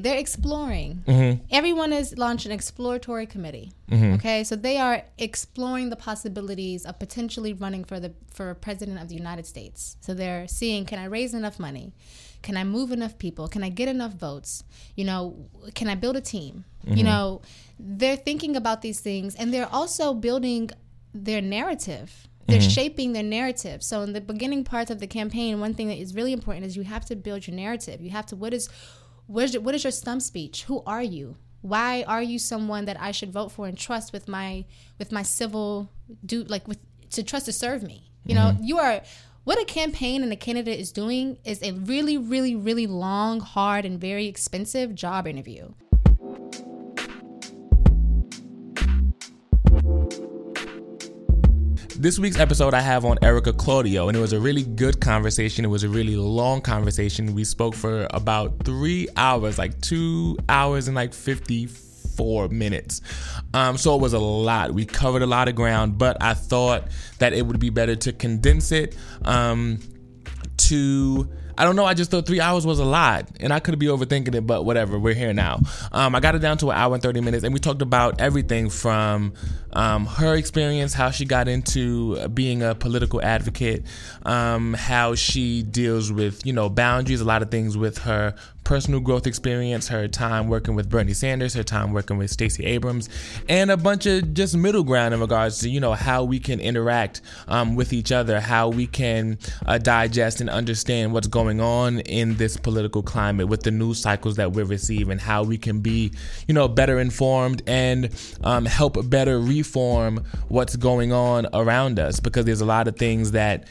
they're exploring. Mm-hmm. Everyone has launched an exploratory committee. Mm-hmm. Okay, so they are exploring the possibilities of potentially running for the for president of the United States. So they're seeing, can I raise enough money? Can I move enough people? Can I get enough votes? You know, can I build a team? You mm-hmm. know, they're thinking about these things, and they're also building their narrative. They're mm-hmm. shaping their narrative. So in the beginning parts of the campaign, one thing that is really important is you have to build your narrative. You have to what is what is your, what is your stump speech? Who are you? Why are you someone that I should vote for and trust with my with my civil do like with to trust to serve me? You know, mm-hmm. you are what a campaign and a candidate is doing is a really really really long, hard and very expensive job interview. This week's episode I have on Erica Claudio, and it was a really good conversation. It was a really long conversation. We spoke for about three hours, like two hours and like 54 minutes. Um, so it was a lot. We covered a lot of ground, but I thought that it would be better to condense it um, to. I don't know. I just thought three hours was a lot, and I could be overthinking it, but whatever. We're here now. Um, I got it down to an hour and thirty minutes, and we talked about everything from um, her experience, how she got into being a political advocate, um, how she deals with you know boundaries, a lot of things with her personal growth experience, her time working with Bernie Sanders, her time working with Stacey Abrams, and a bunch of just middle ground in regards to you know how we can interact um, with each other, how we can uh, digest and understand what's going on in this political climate with the news cycles that we're receiving, how we can be you know better informed and um, help better reform what's going on around us because there's a lot of things that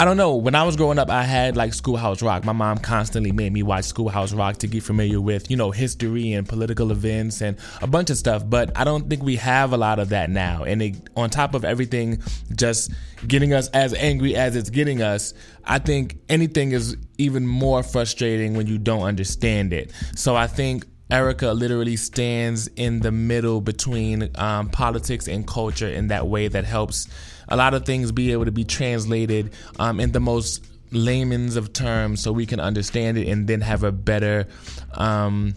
I don't know. When I was growing up, I had like Schoolhouse Rock. My mom constantly made me watch Schoolhouse Rock to get familiar with, you know, history and political events and a bunch of stuff. But I don't think we have a lot of that now. And it, on top of everything just getting us as angry as it's getting us, I think anything is even more frustrating when you don't understand it. So I think Erica literally stands in the middle between um, politics and culture in that way that helps a lot of things be able to be translated um, in the most layman's of terms so we can understand it and then have a better um,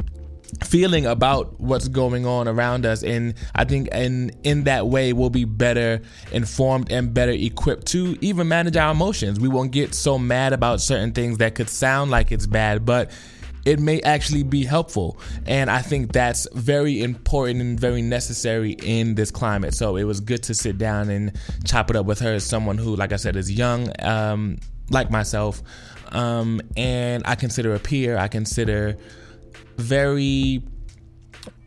feeling about what's going on around us. And i think in in that way we'll be better informed and better equipped to even manage our emotions. We won't get so mad about certain things that could sound like it's bad but it may actually be helpful. And I think that's very important and very necessary in this climate. So it was good to sit down and chop it up with her as someone who, like I said, is young, um, like myself. Um, and I consider a peer. I consider very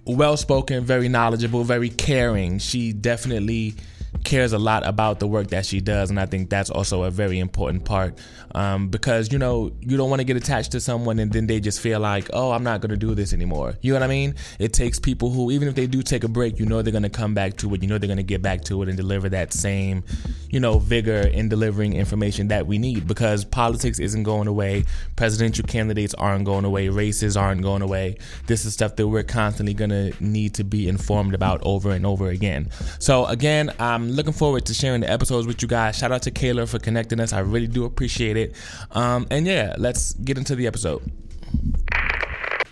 well spoken, very knowledgeable, very caring. She definitely cares a lot about the work that she does, and I think that's also a very important part um, because you know you don't want to get attached to someone and then they just feel like, oh, I'm not going to do this anymore. You know what I mean? It takes people who, even if they do take a break, you know they're going to come back to it. You know they're going to get back to it and deliver that same, you know, vigor in delivering information that we need because politics isn't going away, presidential candidates aren't going away, races aren't going away. This is stuff that we're constantly going to need to be informed about over and over again. So again, I'm looking forward to sharing the episodes with you guys. Shout out to Kayla for connecting us. I really do appreciate it. Um, and yeah, let's get into the episode.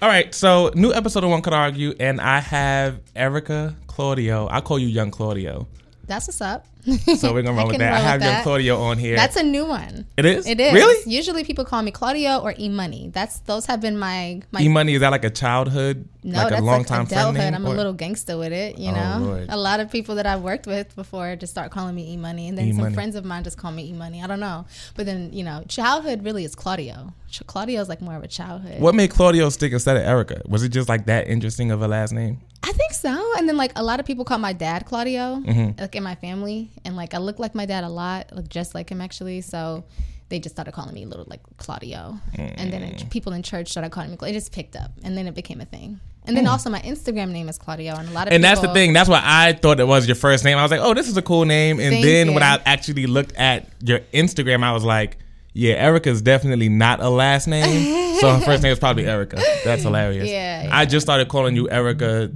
All right, so new episode of One Could Argue, and I have Erica Claudio. I call you Young Claudio. That's what's up. So we're gonna run with that. I have Young. Claudio on here. That's a new one. it is. It is. really. Usually people call me Claudio or E Money. That's those have been my my E Money is that like a childhood, no, like that's a long like time adulthood. I'm a little gangster with it, you Oh, know. Lord. A lot of people that I've worked with before just start calling me E Money, and then E-Money. some friends of mine just call me E Money. I don't know, but then you know, childhood really is Claudio. Claudio is like more of a childhood. What made Claudio stick instead of Erica? Was it just like that interesting of a last name? I think so. And then like a lot of people call my dad Claudio, Mm-hmm. like in my family, and like I look like my dad a lot, look just like him actually. So they just started calling me little like Claudio, and then Mm. it, people in church started calling me. It just picked up, and then it became a thing. And then also my Instagram name is Claudio, and a lot of Mm. And people, that's the thing. That's why I thought it was your first name. I was like, oh, this is a cool name. And then you. when I actually looked at your Instagram, I was like, yeah, Erica's definitely not a last name. so her first name is probably Erica. That's hilarious. Yeah, I just started calling you Erica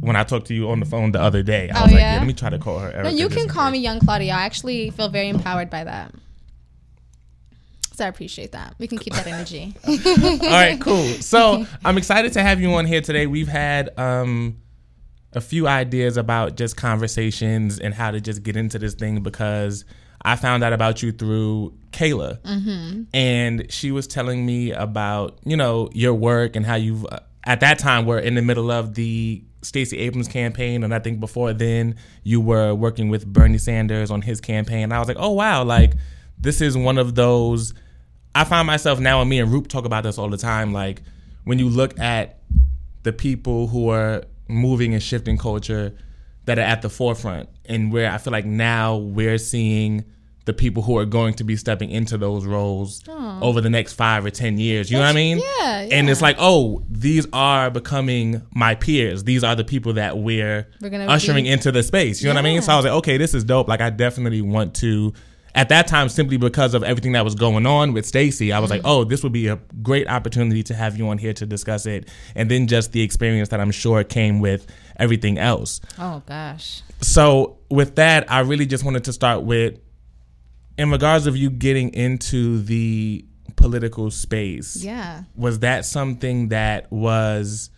when I talked to you on the phone the other day. I Oh, was like, yeah? yeah, let me try to call her Erica. No, you can call me Young Claudio. I actually feel very empowered by that. So I appreciate that. We can keep that energy. All right, cool. So I'm excited to have you on here today. We've had um, a few ideas about just conversations and how to just get into this thing because I found out about you through Kayla, mm-hmm. and she was telling me about you know your work and how you've uh, at that time were in the middle of the Stacey Abrams campaign, and I think before then you were working with Bernie Sanders on his campaign. I was like, oh wow, like this is one of those. I find myself now, and me and Roop talk about this all the time. Like when you look at the people who are moving and shifting culture that are at the forefront, and where I feel like now we're seeing the people who are going to be stepping into those roles Aww. over the next five or ten years. You That's, know what I mean? Yeah, yeah, And it's like, oh, these are becoming my peers. These are the people that we're, we're ushering be... into the space. You know what I mean? So I was like, okay, this is dope. Like I definitely want to at that time simply because of everything that was going on with Stacey, I was mm-hmm. like, "Oh, this would be a great opportunity to have you on here to discuss it." And then just the experience that I'm sure came with everything else. Oh gosh. So, with that, I really just wanted to start with in regards of you getting into the political space. Yeah. Was that something that was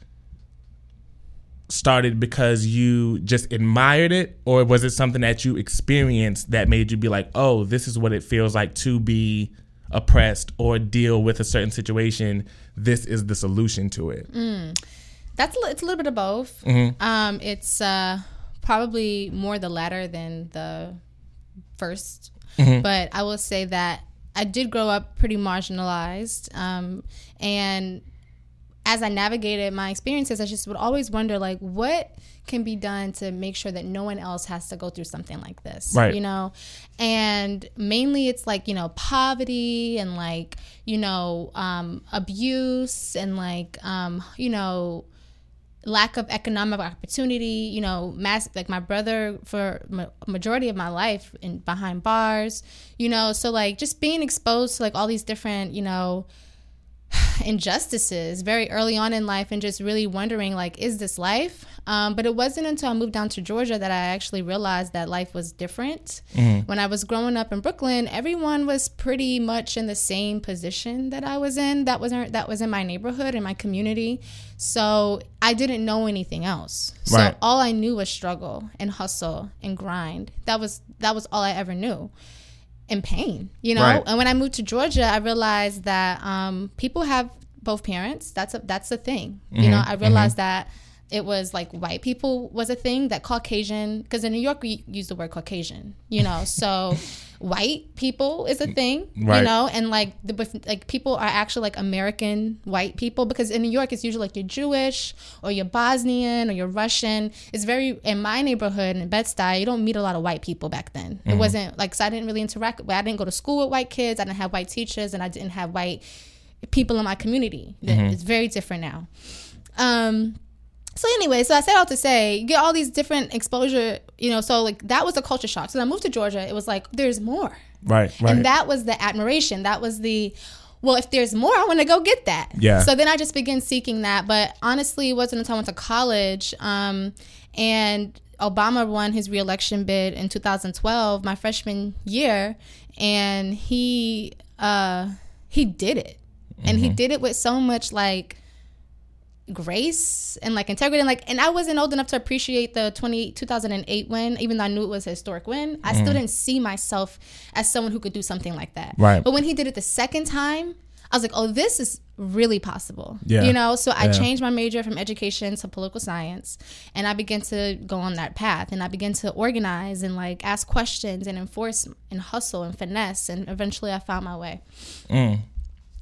started because you just admired it or was it something that you experienced that made you be like, "Oh, this is what it feels like to be oppressed or deal with a certain situation. This is the solution to it." Mm. That's it's a little bit of both. Mm-hmm. Um, it's uh, probably more the latter than the first Mm-hmm. But I will say that I did grow up pretty marginalized. Um, and as I navigated my experiences, I just would always wonder, like, what can be done to make sure that no one else has to go through something like this, right. you know? And mainly it's like, you know, poverty and like, you know, um, abuse and like, um, you know, lack of economic opportunity you know mass like my brother for ma- majority of my life in behind bars you know so like just being exposed to like all these different you know injustices very early on in life and just really wondering like is this life? Um, but it wasn't until i moved down to georgia that i actually realized that life was different. Mm-hmm. when i was growing up in brooklyn everyone was pretty much in the same position that i was in. That was that was in my neighborhood in my community. So i didn't know anything else. So right. all i knew was struggle and hustle and grind. That was that was all i ever knew in pain, you know. Right. And when I moved to Georgia, I realized that um, people have both parents. That's a that's the thing. Mm-hmm. You know, I realized mm-hmm. that it was like white people was a thing that Caucasian because in New York we use the word Caucasian, you know. So white people is a thing, right. you know, and like the like people are actually like American white people because in New York it's usually like you're Jewish or you're Bosnian or you're Russian. It's very in my neighborhood in Bed Stuy, you don't meet a lot of white people back then. Mm-hmm. It wasn't like so I didn't really interact. I didn't go to school with white kids. I didn't have white teachers, and I didn't have white people in my community. Mm-hmm. It's very different now. Um, so anyway, so I set out to say, you get all these different exposure, you know, so like that was a culture shock. So I moved to Georgia, it was like, there's more. Right, right. And that was the admiration. That was the, well, if there's more, I want to go get that. Yeah. So then I just began seeking that. But honestly, it wasn't until I went to college um, and Obama won his reelection bid in 2012, my freshman year, and he uh, he did it. And mm-hmm. he did it with so much like grace and like integrity and like and I wasn't old enough to appreciate the 20 2008 win even though I knew it was a historic win I still mm. didn't see myself as someone who could do something like that right but when he did it the second time I was like oh this is really possible yeah. you know so I yeah. changed my major from education to political science and I began to go on that path and I began to organize and like ask questions and enforce and hustle and finesse and eventually I found my way mm.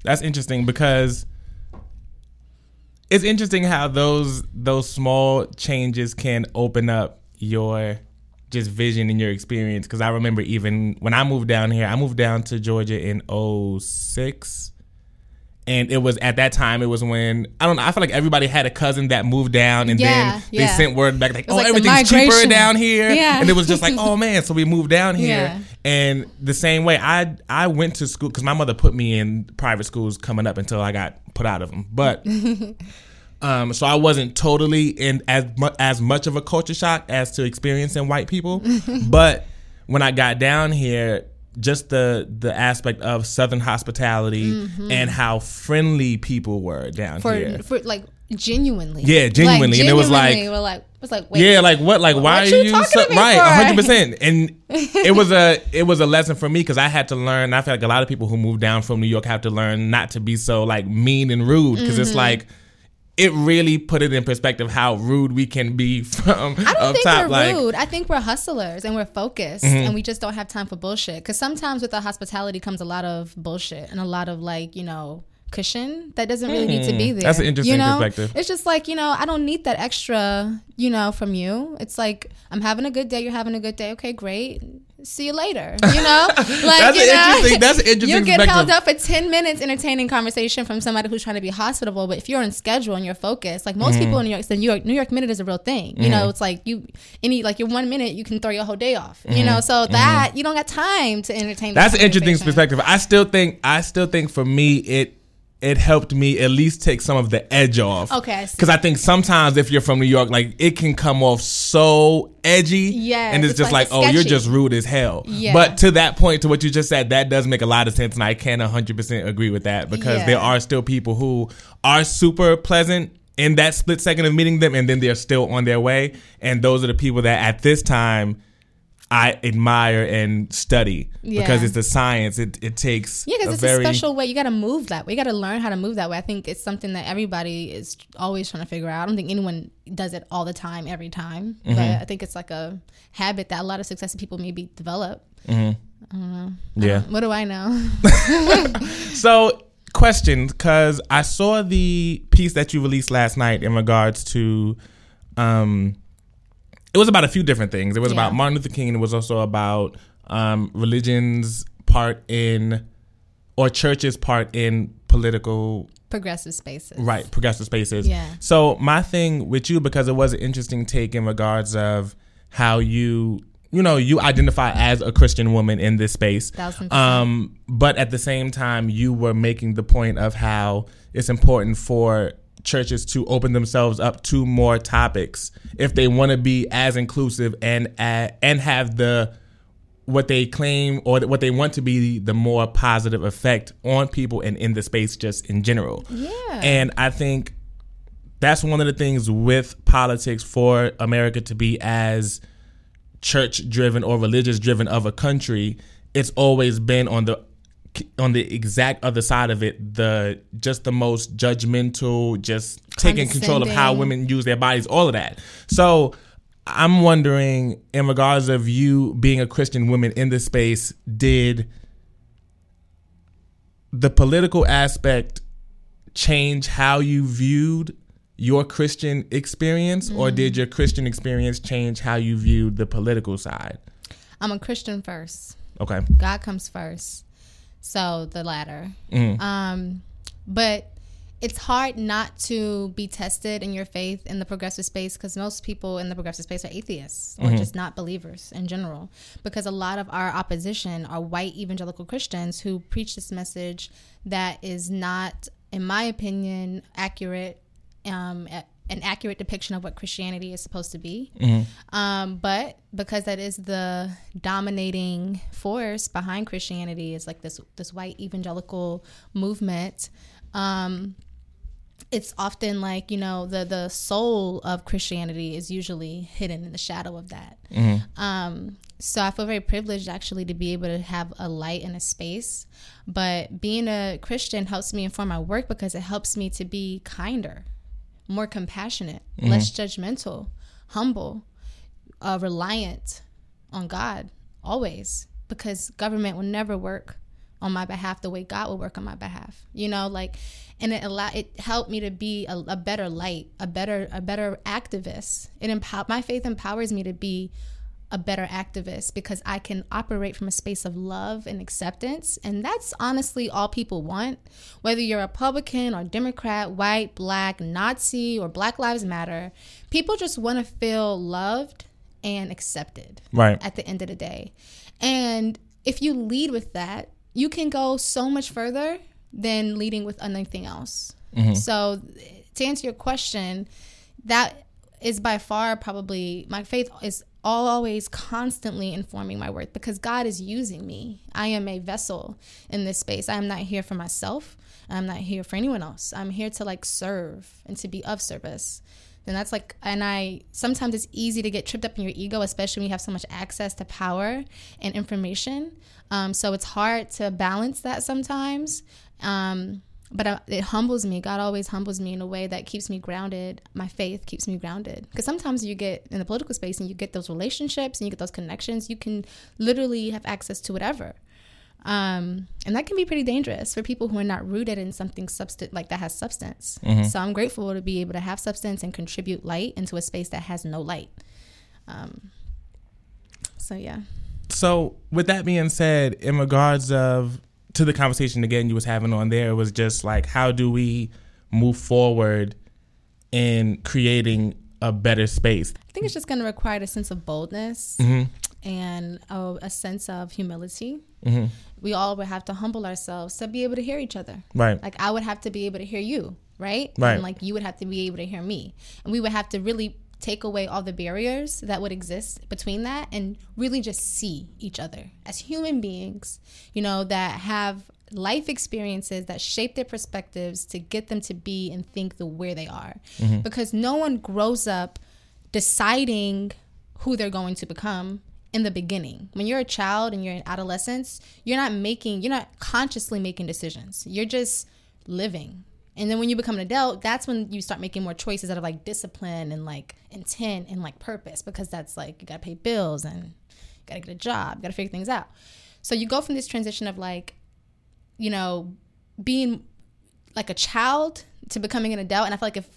that's interesting because it's interesting how those those small changes can open up your just vision and your experience. Because I remember even when I moved down here, I moved down to Georgia in 06 and it was at that time it was when I don't know I feel like everybody had a cousin that moved down and yeah, then they sent word back like oh like everything's cheaper down here yeah. and it was just like oh man so we moved down here yeah. and the same way I I went to school because my mother put me in private schools coming up until I got put out of them but Um, so I wasn't totally in as mu- as much of a culture shock as to experiencing white people. but when I got down here, just the the aspect of Southern hospitality and how friendly people were down for here. for like genuinely. Yeah, genuinely. And it was like- genuinely, we're like, was like, wait, Yeah, like what? Like why What are you so, right? for? hundred percent. And it was a it was a lesson for me because I had to learn. I feel like a lot of people who move down from New York have to learn not to be so like mean and rude because Mm-hmm. it's like. It really put it in perspective how rude we can be from I don't think top. we're like, Mm-hmm. rude. I think we're hustlers and we're focused and we just don't have time for bullshit. Because sometimes with the hospitality comes a lot of bullshit and a lot of like, you know, cushion that doesn't really need to be there. Hmm. That's an interesting you know? perspective. It's just like, you know, I don't need that extra, you know, from you. It's like, I'm having a good day. You're having a good day. Okay, great. See you later. You know? Like, That's you an know? interesting- that's interesting You get held up for 10 minutes entertaining conversation from somebody who's trying to be hospitable. But if you're on schedule and you're focused, like most Mm-hmm. people in New York, the New York, New York minute is a real thing. You know, it's like you, any, like your one minute, you can throw your whole day off. You know, so that, you don't got time to entertain. Mm-hmm. That's an interesting perspective. I still think I still think for me it it helped me at least take some of the edge off. Okay, Because I think sometimes if you're from New York, like it can come off so edgy. Yes, And it's, it's just like like, oh, you're just rude as hell. Yeah. But to that point, to what you just said, that does make a lot of sense, and I can 100% agree with that because Yeah. there are still people who are super pleasant in that split second of meeting them, and then they're still on their way. And those are the people that at this time. I admire and study because it's the science. It it takes Yeah, because it's very a special way. You got to move that way. You got to learn how to move that way. I think it's something that everybody is always trying to figure out. I don't think anyone does it all the time, every time. Mm-hmm. But I think it's like a habit that a lot of successful people maybe develop. mm-hmm yeah. What do I know? So question, because I saw the piece that you released last night in regards to, um, it was about a few different things. It was Yeah. about Martin Luther King, and it was also about um, religion's part in, or church's part in political Progressive spaces. right progressive spaces Yeah. so my thing with you because it was an interesting take in regards of how you you know you identify as a christian woman in this space um but at the same time you were making the point of how it's important for churches to open themselves up to more topics if they want to be as inclusive and uh, and have the what they claim or what they want to be the more positive effect on people and in the space just in general. Yeah. And I think that's one of the things with politics for America to be as church driven or religious driven of a country, it's always been on the on the exact other side of it, the just the most judgmental, just taking control of how women use their bodies, all of that. So I'm wondering, in regards of you being a Christian woman in this space, did the political aspect change how you viewed your Christian experience, or mm-hmm. did your Christian experience change how you viewed the political side? I'm a Christian first. Okay. God comes first. So the latter. Mm. Um, but it's hard not to be tested in your faith in the progressive space because most people in the progressive space are atheists or just not believers in general. Because a lot of our opposition are white evangelical Christians who preach this message that is not, in my opinion, accurate. Um, an accurate depiction of what Christianity is supposed to be. Um, but because that is the dominating force behind Christianity, is like this this white evangelical movement. Um, it's often like you know the the soul of Christianity is usually hidden in the shadow of that. Um, so I feel very privileged actually to be able to have a light and a space. But being a Christian helps me inform my work because it helps me to be kinder, more compassionate, less judgmental, humble, uh, reliant on God always because government will never work on my behalf the way God will work on my behalf. You know, like, and it allowed it helped me to be a, a better light, a better a better activist. It empower my faith empowers me to be a better activist because I can operate from a space of love and acceptance. And that's honestly all people want. Whether you're Republican or Democrat, white, black, Nazi, or Black Lives Matter, people just want to feel loved and accepted Right. at the end of the day. And if you lead with that, you can go so much further than leading with anything else. Mm-hmm. So, to answer your question, that is by far probably my faith is always constantly informing my worth because God is using me. I am a vessel in this space. I am not here for myself. I'm not here for anyone else. I'm here to like serve and to be of service. And that's like, and I sometimes it's easy to get tripped up in your ego, especially when you have so much access to power and information. Um, so it's hard to balance that sometimes. Um, but it humbles me. God always humbles me in a way that keeps me grounded. My faith keeps me grounded. Because sometimes you get in the political space and you get those relationships and you get those connections. You can literally have access to whatever. Um, and that can be pretty dangerous for people who are not rooted in something substance like that has substance. Mm-hmm. So I'm grateful to be able to have substance and contribute light into a space that has no light. Um, so yeah. So with that being said, in regards of to the conversation again you was having on there, was just like how do we move forward in creating a better space? I think it's just going to require a sense of boldness. Mm-hmm and a, a sense of humility. Mm-hmm. We all would have to humble ourselves to be able to hear each other. Right. Like I would have to be able to hear you, right? Right. And like you would have to be able to hear me. And we would have to really take away all the barriers that would exist between that and really just see each other as human beings, you know, that have life experiences that shape their perspectives to get them to be and think the where they are. Mm-hmm. Because no one grows up deciding who they're going to become in the beginning. When you're a child and you're in adolescence, you're not making, you're not consciously making decisions. You're just living. And then when you become an adult, that's when you start making more choices out of like discipline and like intent and like purpose because that's like you gotta pay bills and you gotta get a job, you gotta figure things out. So you go from this transition of like, you know, being like a child to becoming an adult. And I feel like if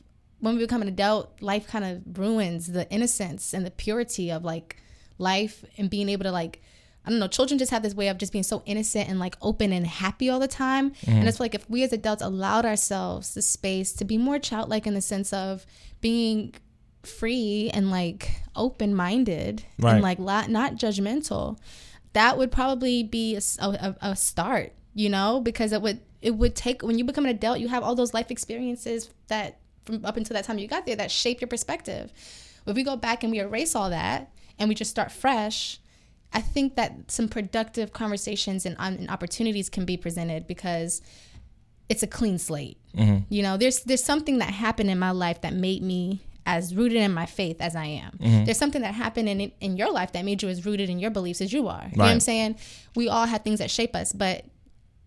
when we become an adult, life kind of ruins the innocence and the purity of like life and being able to like I don't know, children just have this way of just being so innocent and like open and happy all the time. Mm-hmm. And it's like if we as adults allowed ourselves the space to be more childlike in the sense of being free and like open minded right. and like not judgmental, that would probably be a, a, a start, you know, because it would it would take when you become an adult, you have all those life experiences that from up until that time you got there that shape your perspective. If we go back and we erase all that and we just start fresh, I think that some productive conversations and, and opportunities can be presented because it's a clean slate. Mm-hmm. You know, there's there's something that happened in my life that made me as rooted in my faith as I am. Mm-hmm. There's something that happened in in your life that made you as rooted in your beliefs as you are. Right. You know what I'm saying? We all have things that shape us, but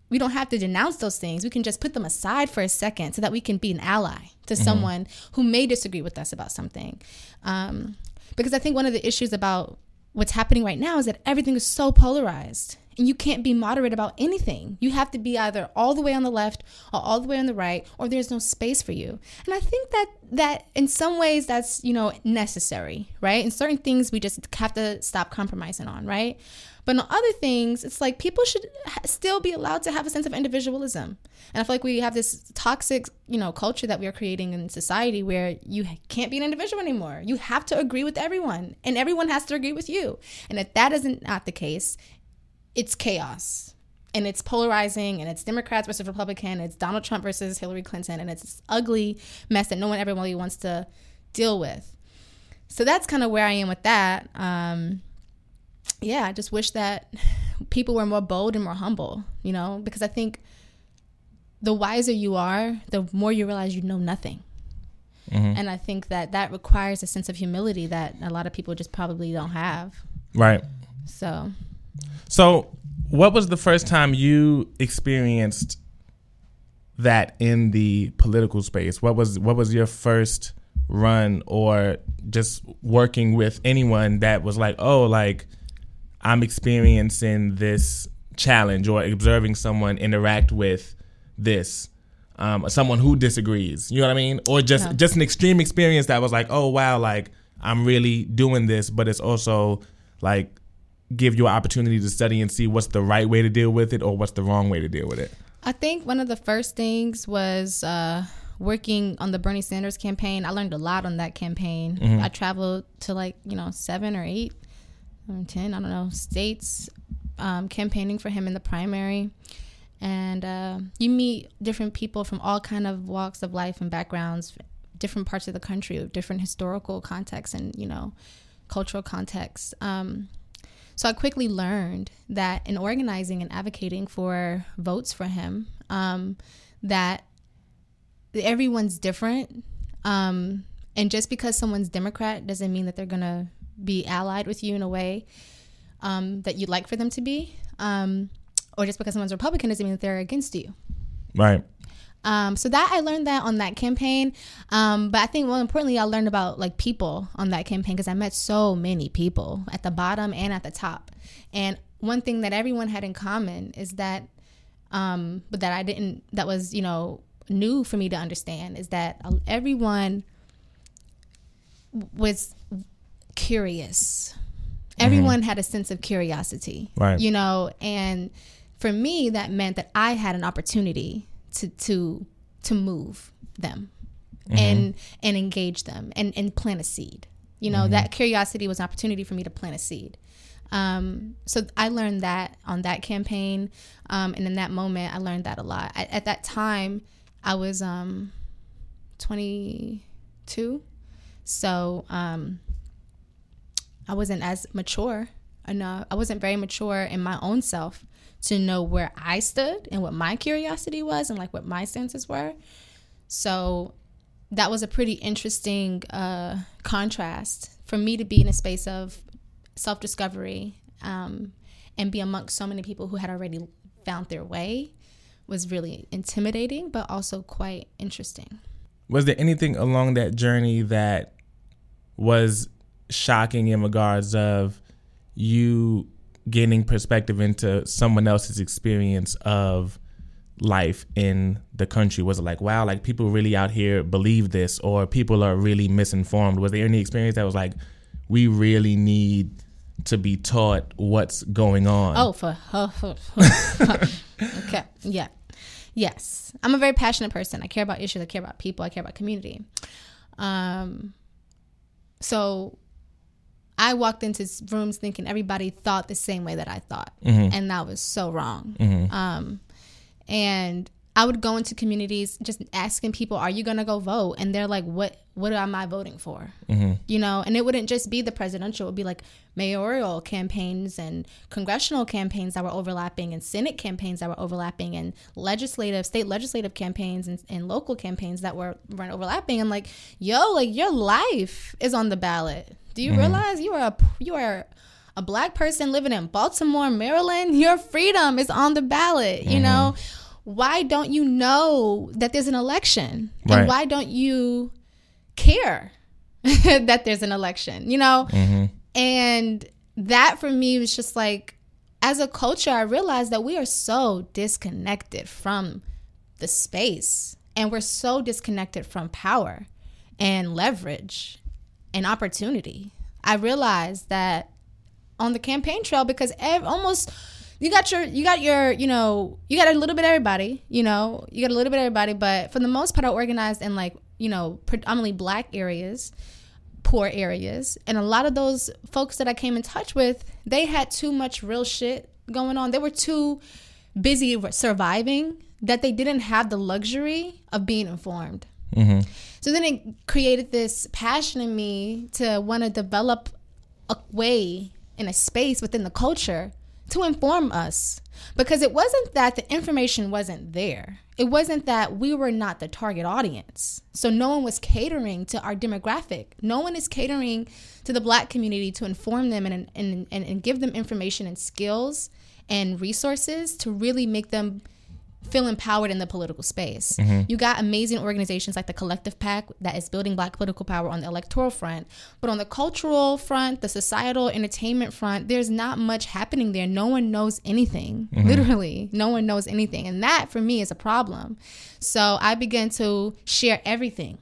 we don't have to denounce those things. We can just put them aside for a second so that we can be an ally to mm-hmm. someone who may disagree with us about something. Um, because I think one of the issues about what's happening right now is that everything is so polarized and you can't be moderate about anything. You have to be either all the way on the left or all the way on the right or there's no space for you. And I think that that in some ways that's, you know, necessary, right? In certain things we just have to stop compromising on, right? But on other things, it's like people should still be allowed to have a sense of individualism. And I feel like we have this toxic, you know, culture that we are creating in society where you can't be an individual anymore. You have to agree with everyone, and everyone has to agree with you. And if that isn't not the case, it's chaos. And it's polarizing, and it's Democrats versus Republican, it's Donald Trump versus Hillary Clinton, and it's this ugly mess that no one ever really wants to deal with. So that's kind of where I am with that. Um, yeah, I just wish that people were more bold and more humble, you know, because I think the wiser you are, the more you realize you know nothing. Mm-hmm. And I think that that requires a sense of humility that a lot of people just probably don't have. Right. So, so what was the first time you experienced that in the political space? What was what was your first run or just working with anyone that was like, "Oh, like I'm experiencing this challenge or observing someone interact with this. Um, someone who disagrees, you know what I mean, or just yeah. just an extreme experience that was like, oh wow, like I'm really doing this, but it's also like give you an opportunity to study and see what's the right way to deal with it or what's the wrong way to deal with it. I think one of the first things was uh, working on the Bernie Sanders campaign. I learned a lot on that campaign. Mm-hmm. I traveled to like you know seven or eight 10, I don't know, states um, campaigning for him in the primary. And uh, you meet different people from all kind of walks of life and backgrounds, different parts of the country, different historical contexts, and you know, cultural contexts. Um, so I quickly learned that in organizing and advocating for votes for him, um, that everyone's different. Um, and just because someone's Democrat doesn't mean that they're going to be allied with you in a way um, that you'd like for them to be. Um, or just because someone's Republican doesn't mean that they're against you. Right. Um, so that I learned that on that campaign. Um, but I think more importantly, I learned about like people on that campaign because I met so many people at the bottom and at the top. And one thing that everyone had in common is that, um, but that I didn't, that was, you know, new for me to understand is that everyone was curious. Everyone mm-hmm. had a sense of curiosity, right? You know, and for me, that meant that I had an opportunity to to to move them mm-hmm. and and engage them and and plant a seed. You know, mm-hmm. that curiosity was an opportunity for me to plant a seed. Um, so I learned that on that campaign, um, and in that moment, I learned that a lot. I, at that time, I was um, 22, so um, I wasn't as mature enough. I wasn't very mature in my own self to know where I stood and what my curiosity was and like what my senses were. So that was a pretty interesting uh, contrast for me to be in a space of self discovery um, and be amongst so many people who had already found their way was really intimidating, but also quite interesting. Was there anything along that journey that was shocking in regards of you gaining perspective into someone else's experience of life in the country? Was it like, wow, like people really out here believe this, or people are really misinformed? Was there any experience that was like, we really need to be taught what's going on? Oh, for okay, yeah, yes. I'm a very passionate person. I care about issues. I care about people. I care about community. Um, so I walked into rooms thinking everybody thought the same way that I thought, mm-hmm. and that was so wrong. Mm-hmm. Um, and I would go into communities just asking people, "Are you going to go vote?" And they're like, "What? What am I voting for?" Mm-hmm. You know, and it wouldn't just be the presidential; it would be like mayoral campaigns and congressional campaigns that were overlapping, and Senate campaigns that were overlapping, and legislative, state legislative campaigns and, and local campaigns that were weren't overlapping. And like, yo, like your life is on the ballot do you mm-hmm. realize you are a you are a black person living in Baltimore, Maryland? Your freedom is on the ballot. Mm-hmm. You know, why don't you know that there's an election? Right. And why don't you care that there's an election? You know, mm-hmm. and that for me was just like as a culture, I realized that we are so disconnected from the space and we're so disconnected from power and leverage an opportunity. I realized that on the campaign trail because ev- almost you got your you got your you know you got a little bit everybody you know you got a little bit everybody but for the most part I organized in like you know predominantly black areas poor areas and a lot of those folks that I came in touch with they had too much real shit going on they were too busy surviving that they didn't have the luxury of being informed mm-hmm. So then it created this passion in me to want to develop a way in a space within the culture to inform us because it wasn't that the information wasn't there. It wasn't that we were not the target audience. So no one was catering to our demographic. No one is catering to the black community to inform them and, and, and, and give them information and skills and resources to really make them feel empowered in the political space. Mm-hmm. You got amazing organizations like the Collective PAC that is building black political power on the electoral front. But on the cultural front, the societal entertainment front, there's not much happening there. No one knows anything. Mm-hmm. Literally, no one knows anything. And that for me is a problem. So I began to share everything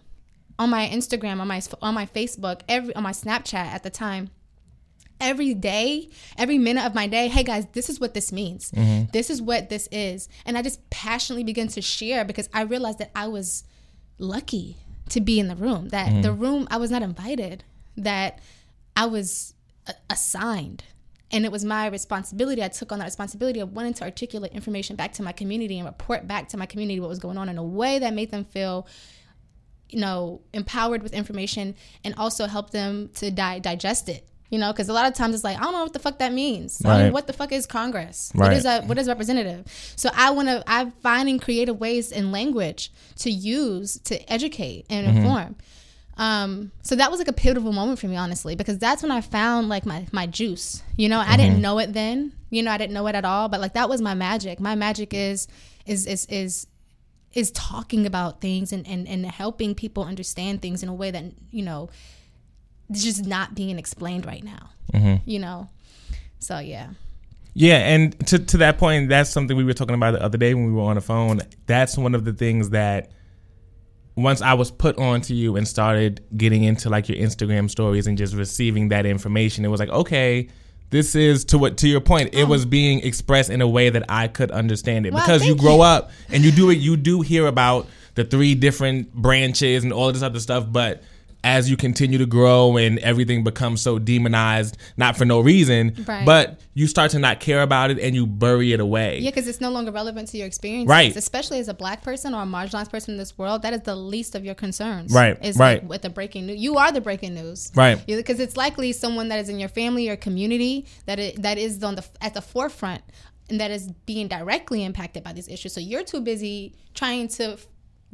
on my Instagram, on my on my Facebook, every on my Snapchat at the time every day, every minute of my day, hey guys, this is what this means. Mm-hmm. This is what this is. And I just passionately began to share because I realized that I was lucky to be in the room, that mm-hmm. the room, I was not invited, that I was assigned. And it was my responsibility. I took on that responsibility of wanting to articulate information back to my community and report back to my community what was going on in a way that made them feel you know empowered with information and also help them to di- digest it You know, because a lot of times it's like I don't know what the fuck that means. I mean, what the fuck is Congress? Right. What is that? What is representative? So I want to. I'm finding creative ways in language to use to educate and Mm-hmm. inform. Um, so that was like a pivotal moment for me, honestly, because that's when I found like my my juice. You know, I Mm-hmm. didn't know it then. You know, I didn't know it at all, but like that was my magic. My magic is is is is is talking about things and, and, and helping people understand things in a way that you know is just not being explained right now Mm-hmm. you know so yeah Yeah, and to to that point, that's something we were talking about the other day when we were on the phone. That's one of the things that once I was put onto you and started getting into like your Instagram stories and just receiving that information, it was like, okay, this is to what to your point, it was being expressed in a way that I could understand it. Wow, because you grow you. up and you do it you do hear about the three different branches and all of this other stuff, but as you continue to grow and everything becomes so demonized, not for no reason, Right. but you start to not care about it and you bury it away. yeah because it's no longer relevant to your experience Right. especially as a black person or a marginalized person in this world that is the least of your concerns Right, is right. like with the breaking news you are the breaking news Right. because it's likely someone that is in your family or community that it, that is on the at the forefront and that is being directly impacted by these issues. So you're too busy trying to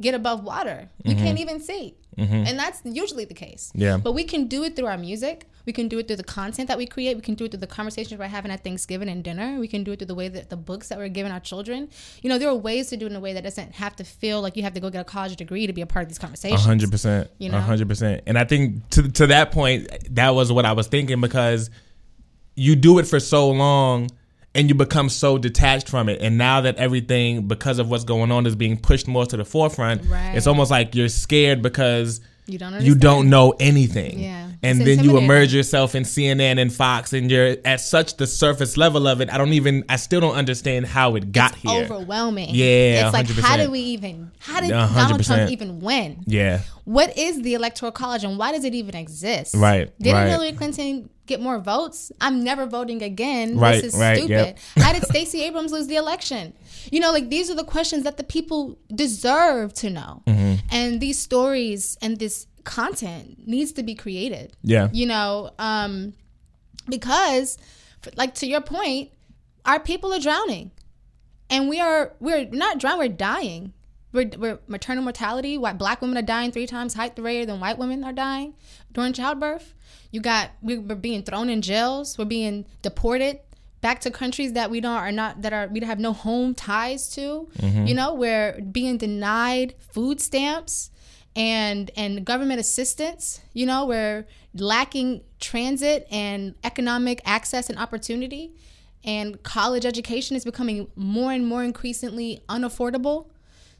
get above water. You mm-hmm. can't even see. And that's usually the case. Mm-hmm. Yeah. But we can do it through our music. We can do it through the content that we create. We can do it through the conversations we're having at Thanksgiving and dinner. We can do it through the way that the books that we're giving our children. You know, there are ways to do it in a way that doesn't have to feel like you have to go get a college degree to be a part of these conversations. hundred percent. You know? hundred percent. And I think to to that point, that was what I was thinking because you do it for so long and you become so detached from it. And now that everything, because of what's going on, is being pushed more to the forefront, Right. it's almost like you're scared because You don't you don't know anything. Yeah. And It's then you immerse yourself in CNN and Fox and you're at such the surface level of it. I don't even I still don't understand how it got here. overwhelming. Yeah, it's like how 100%. did we even? How did Donald 100%. Trump even win? Yeah. What is the electoral college and why does it even exist? Right, Didn't right. Hillary Clinton get more votes? I'm never voting again. Right, This is right, stupid. yep. How did Stacey Abrams lose the election? You know, like these are the questions that the people deserve to know. Mm-hmm. And these stories and this content needs to be created. Yeah. You know, um, because, like to your point, our people are drowning, and we are we're not drowning, we're dying. We're, we're maternal mortality. White black women are dying three times rate than white women are dying during childbirth. You got we- we're being thrown in jails. We're being deported back to countries that we don't are not that are we have no home ties to. Mm-hmm. You know, we're being denied food stamps and and government assistance. You know, we're lacking transit and economic access and opportunity. And college education is becoming more and more increasingly unaffordable.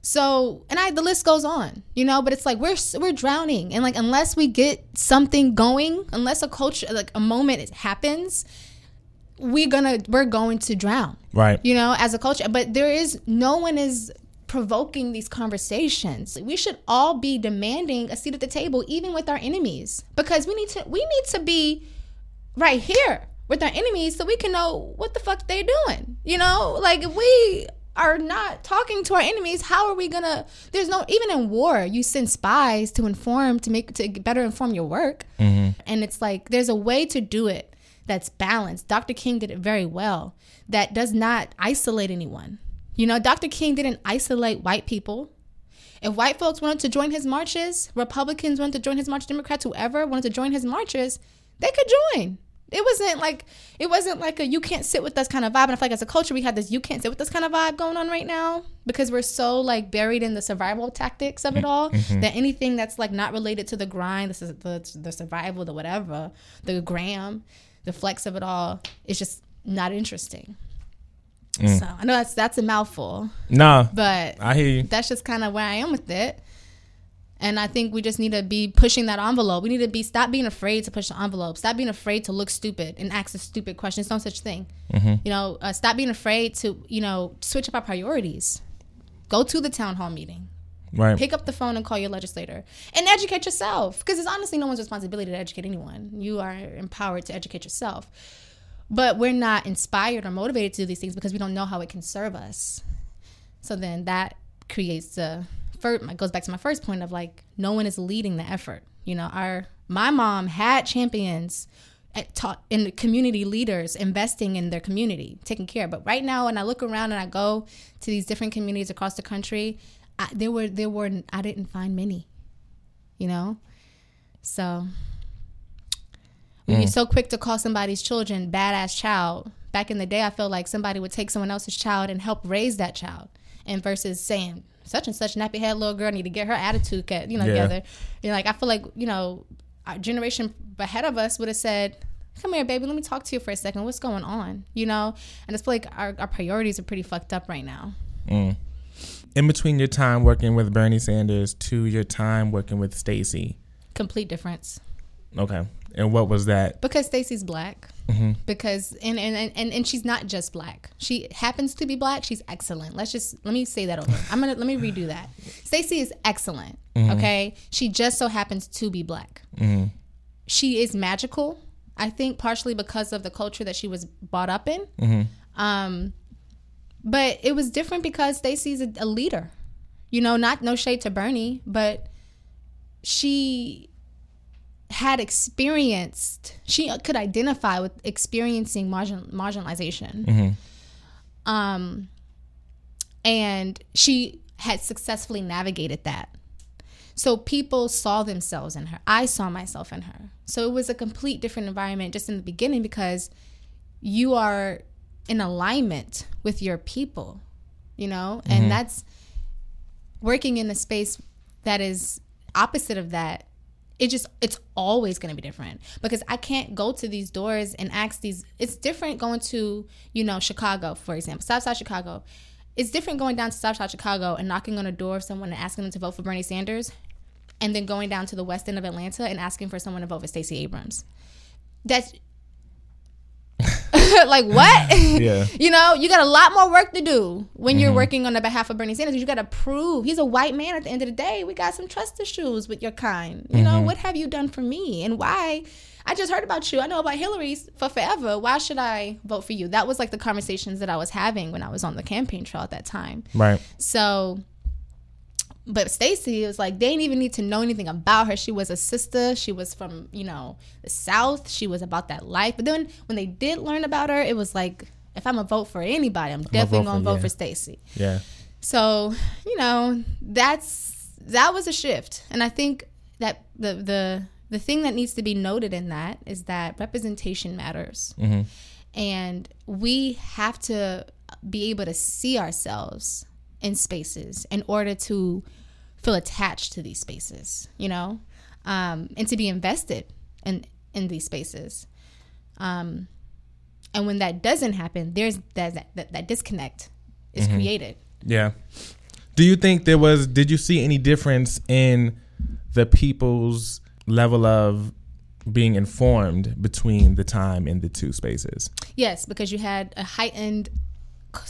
So, and I the list goes on, you know, but it's like we're we're drowning and like unless we get something going, unless a culture like a moment happens, we're gonna we're going to drown Right. you know, as a culture. But there is no one is provoking these conversations. We should all be demanding a seat at the table, even with our enemies, because we need to we need to be right here with our enemies so we can know what the fuck they're doing. You know, like if we are not talking to our enemies, how are we gonna? There's no even in war, you send spies to inform to make to better inform your work, mm-hmm. and it's like there's a way to do it that's balanced. Dr. King did it very well. That does not isolate anyone. You know, Dr. King didn't isolate white people. If white folks wanted to join his marches, Republicans wanted to join his march, Democrats, whoever wanted to join his marches, they could join. It wasn't like it wasn't like a you can't sit with us kind of vibe. And I feel like as a culture we had this you can't sit with us kind of vibe going on right now because we're so like buried in the survival tactics of it all mm-hmm. Mm-hmm. that anything that's like not related to the grind, the the, the survival, the whatever, the gram, the flex of it all is just not interesting. Mm. So I know that's that's a mouthful, Nah. but I hear you. that's just kind of where I am with it. And I think we just need to be pushing that envelope. We need to be stop being afraid to push the envelope. Stop being afraid to look stupid and ask a stupid question. There's no such thing. You know, uh, stop being afraid to you know switch up our priorities. Go to the town hall meeting. Right. Pick up the phone and call your legislator and educate yourself because it's honestly no one's responsibility to educate anyone. You are empowered to educate yourself. But we're not inspired or motivated to do these things because we don't know how it can serve us. So then that creates the first goes back to my first point of like no one is leading the effort. You know, our my mom had champions at taught in the community leaders investing in their community, taking care. But right now, when I look around and I go to these different communities across the country, I, there were there were I didn't find many, you know. So when you're mm. so quick to call somebody's children badass child, back in the day, I felt like somebody would take someone else's child and help raise that child, and versus saying such and such nappy head little girl need to get her attitude get you know Yeah. together. You know, like I feel like you know our generation ahead of us would have said. Come here, baby. Let me talk to you for a second. What's going on? You know, and it's like our, our priorities are pretty fucked up right now. Mm. In between your time working with Bernie Sanders to your time working with Stacey. Complete difference. Okay. And what was that? because Stacey's black. Mm-hmm. Because and, and and and she's not just black. She happens to be black. She's excellent. Let's just let me say that over. I'm gonna let me redo that. Stacey is excellent. Mm-hmm. Okay, she just so happens to be black. Mm-hmm. She is magical. I think partially because of the culture that she was brought up in. Um, but it was different because Stacey's a, a leader. You know, not no shade to Bernie, but she had experienced she could identify with experiencing margin, marginalization. Um and she had successfully navigated that. So people saw themselves in her. I saw myself in her. So it was a complete different environment just in the beginning because you are in alignment with your people you know? And that's working in a space that is opposite of that it just it's always going to be different. Because i can't go to these doors and ask these it's different going to you know chicago for example south southside chicago. It's different going down to south southside chicago and knocking on a door of someone and asking them to vote for bernie sanders and then going down to the west end of atlanta and asking for someone to vote for stacey abrams. That's like what? Yeah. you know you got a lot more work to do when you're mm-hmm. working on the behalf of bernie sanders. You got to prove he's a white man at the end of the day. We got some trust issues with your kind. You know mm-hmm. what have you done for me? And why? I just heard about you. I know about Hillary's for forever. Why should i vote for you? That was like the conversations that i was having when i was on the campaign trail at that time. Right. so, but Stacey was like, they didn't even need to know anything about her. She was a sister. She was from, you know, the South. She was about that life. But then when they did learn about her, it was like, if I'm gonna vote for anybody, I'm definitely vote gonna for- vote yeah. for Stacey. Yeah. So, you know, that's that was a shift. And I think that the the the thing that needs to be noted in that is that representation matters. And we have to be able to see ourselves in spaces in order to feel attached to these spaces, you know, um, and to be invested in in these spaces. Um, and when that doesn't happen, there's that that, that, disconnect is created. Yeah. Do you think there was did you see any difference in the people's level of being informed between the time in the two spaces? Yes, because you had a heightened c-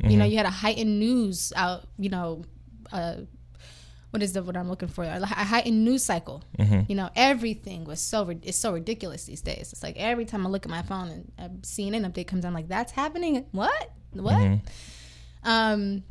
society. You know, you had a heightened news out. You know, uh, what is the what I'm looking for? A heightened news cycle. You know, everything was so it's so ridiculous these days. It's like every time I look at my phone and a CNN update comes, I'm like, that's happening. What? What? Um.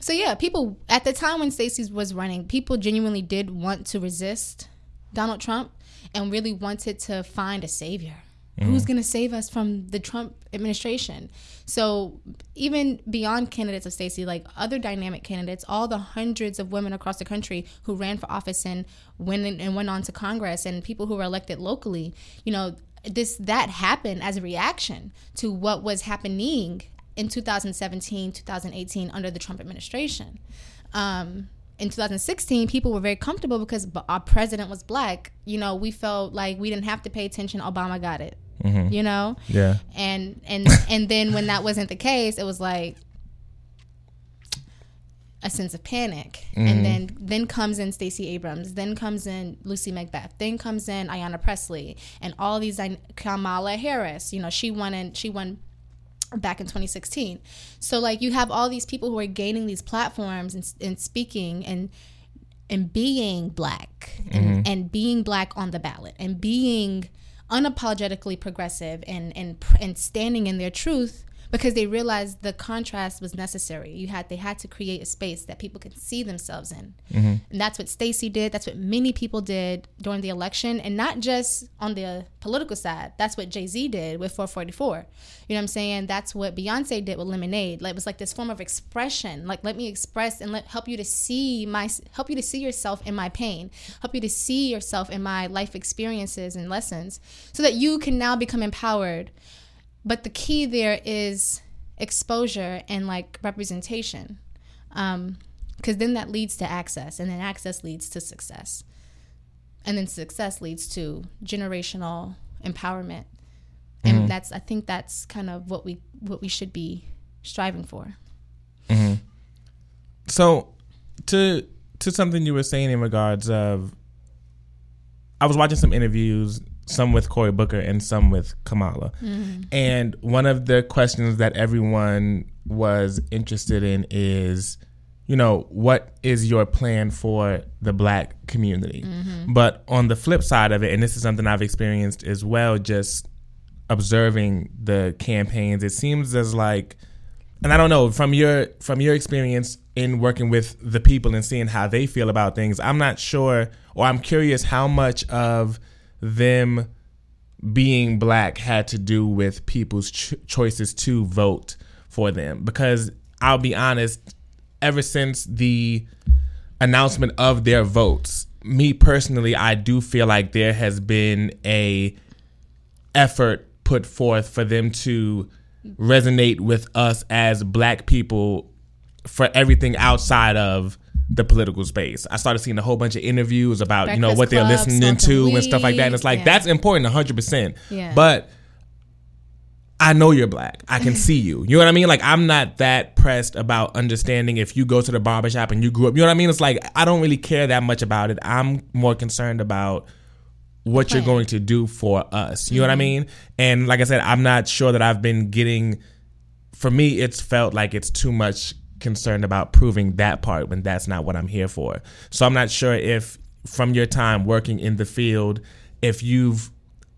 So yeah, people at the time when Stacey was running, people genuinely did want to resist Donald Trump and really wanted to find a savior. Who's going to save us from the Trump administration? So even beyond candidates of Stacey, like other dynamic candidates, all the hundreds of women across the country who ran for office and went in- and went on to Congress, and people who were elected locally, you know, this that happened as a reaction to what was happening in 2017, 2018 under the Trump administration. Um, in 2016, people were very comfortable because our president was black. You know, we felt like we didn't have to pay attention. Obama got it. Mm-hmm. You know, Yeah. and and and then when that wasn't the case, it was like a sense of panic. And mm-hmm. then then comes in Stacey Abrams, then comes in Lucy McBath, then comes in Ayanna Pressley, and all these Kamala Harris. You know, she won and she won back in 2016. So like you have all these people who are gaining these platforms and, and speaking and and being black and, mm-hmm. and being black on the ballot and being unapologetically progressive and and and standing in their truth because they realized the contrast was necessary. You had they had to create a space that people could see themselves in, mm-hmm. and that's what Stacey did. That's what many people did during the election, and not just on the political side. That's what Jay Z did with 444. You know what I'm saying? That's what Beyonce did with Lemonade. Like it was like this form of expression. Like let me express and let help you to see my help you to see yourself in my pain, help you to see yourself in my life experiences and lessons, so that you can now become empowered but the key there is exposure and like representation um because then that leads to access and then access leads to success and then success leads to generational empowerment and mm-hmm. that's i think that's kind of what we what we should be striving for mm-hmm. so to to something you were saying in regards of i was watching some interviews some with Cory Booker and some with Kamala. Mm-hmm. And one of the questions that everyone was interested in is, you know, what is your plan for the black community? Mm-hmm. But on the flip side of it, and this is something I've experienced as well, just observing the campaigns, it seems as like and I don't know from your from your experience in working with the people and seeing how they feel about things, I'm not sure or I'm curious how much of them being black had to do with people's ch- choices to vote for them. Because I'll be honest ever since the announcement of their votes me personally I do feel like there has been a effort put forth for them to resonate with us as black people for everything outside of the political space. I started seeing a whole bunch of interviews about Breakfast you know what they're listening to weed. and stuff like that. And it's like yeah. that's important, hundred percent. Yeah. But I know you're black. I can see you. You know what I mean? Like I'm not that pressed about understanding if you go to the barbershop and you grew up. You know what I mean? It's like I don't really care that much about it. I'm more concerned about what you're going to do for us. You mm-hmm. know what I mm-hmm. mean? And like I said, I'm not sure that I've been getting for me it's felt like it's too much concerned about proving that part when that's not what I'm here for. So I'm not sure if from your time working in the field, if you've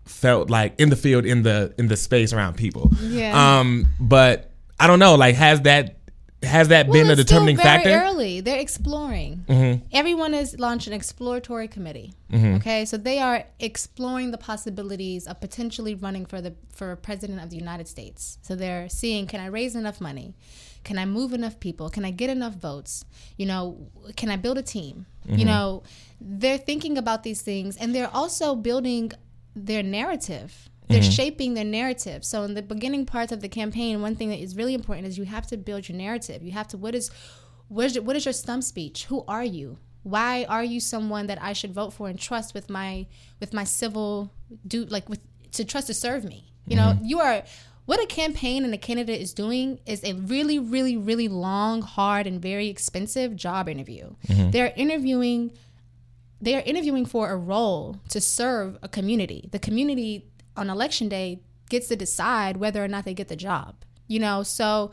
felt like in the field in the in the space around people. Yeah. Um, but I don't know. Like, has that has that well, been a determining very factor? Early, they're exploring. Mm-hmm. Everyone has launched an exploratory committee. Mm-hmm. Okay, so they are exploring the possibilities of potentially running for the for president of the United States. So they're seeing, can I raise enough money? Can I move enough people? Can I get enough votes? You know, can I build a team? Mm-hmm. You know, they're thinking about these things, and they're also building their narrative they're mm-hmm. shaping their narrative. So in the beginning parts of the campaign, one thing that is really important is you have to build your narrative. You have to what is what is your, what is your stump speech? Who are you? Why are you someone that I should vote for and trust with my with my civil do like with to trust to serve me? You mm-hmm. know, you are what a campaign and a candidate is doing is a really, really, really long, hard, and very expensive job interview. Mm-hmm. They're interviewing they are interviewing for a role to serve a community. The community on election day gets to decide whether or not they get the job. You know, so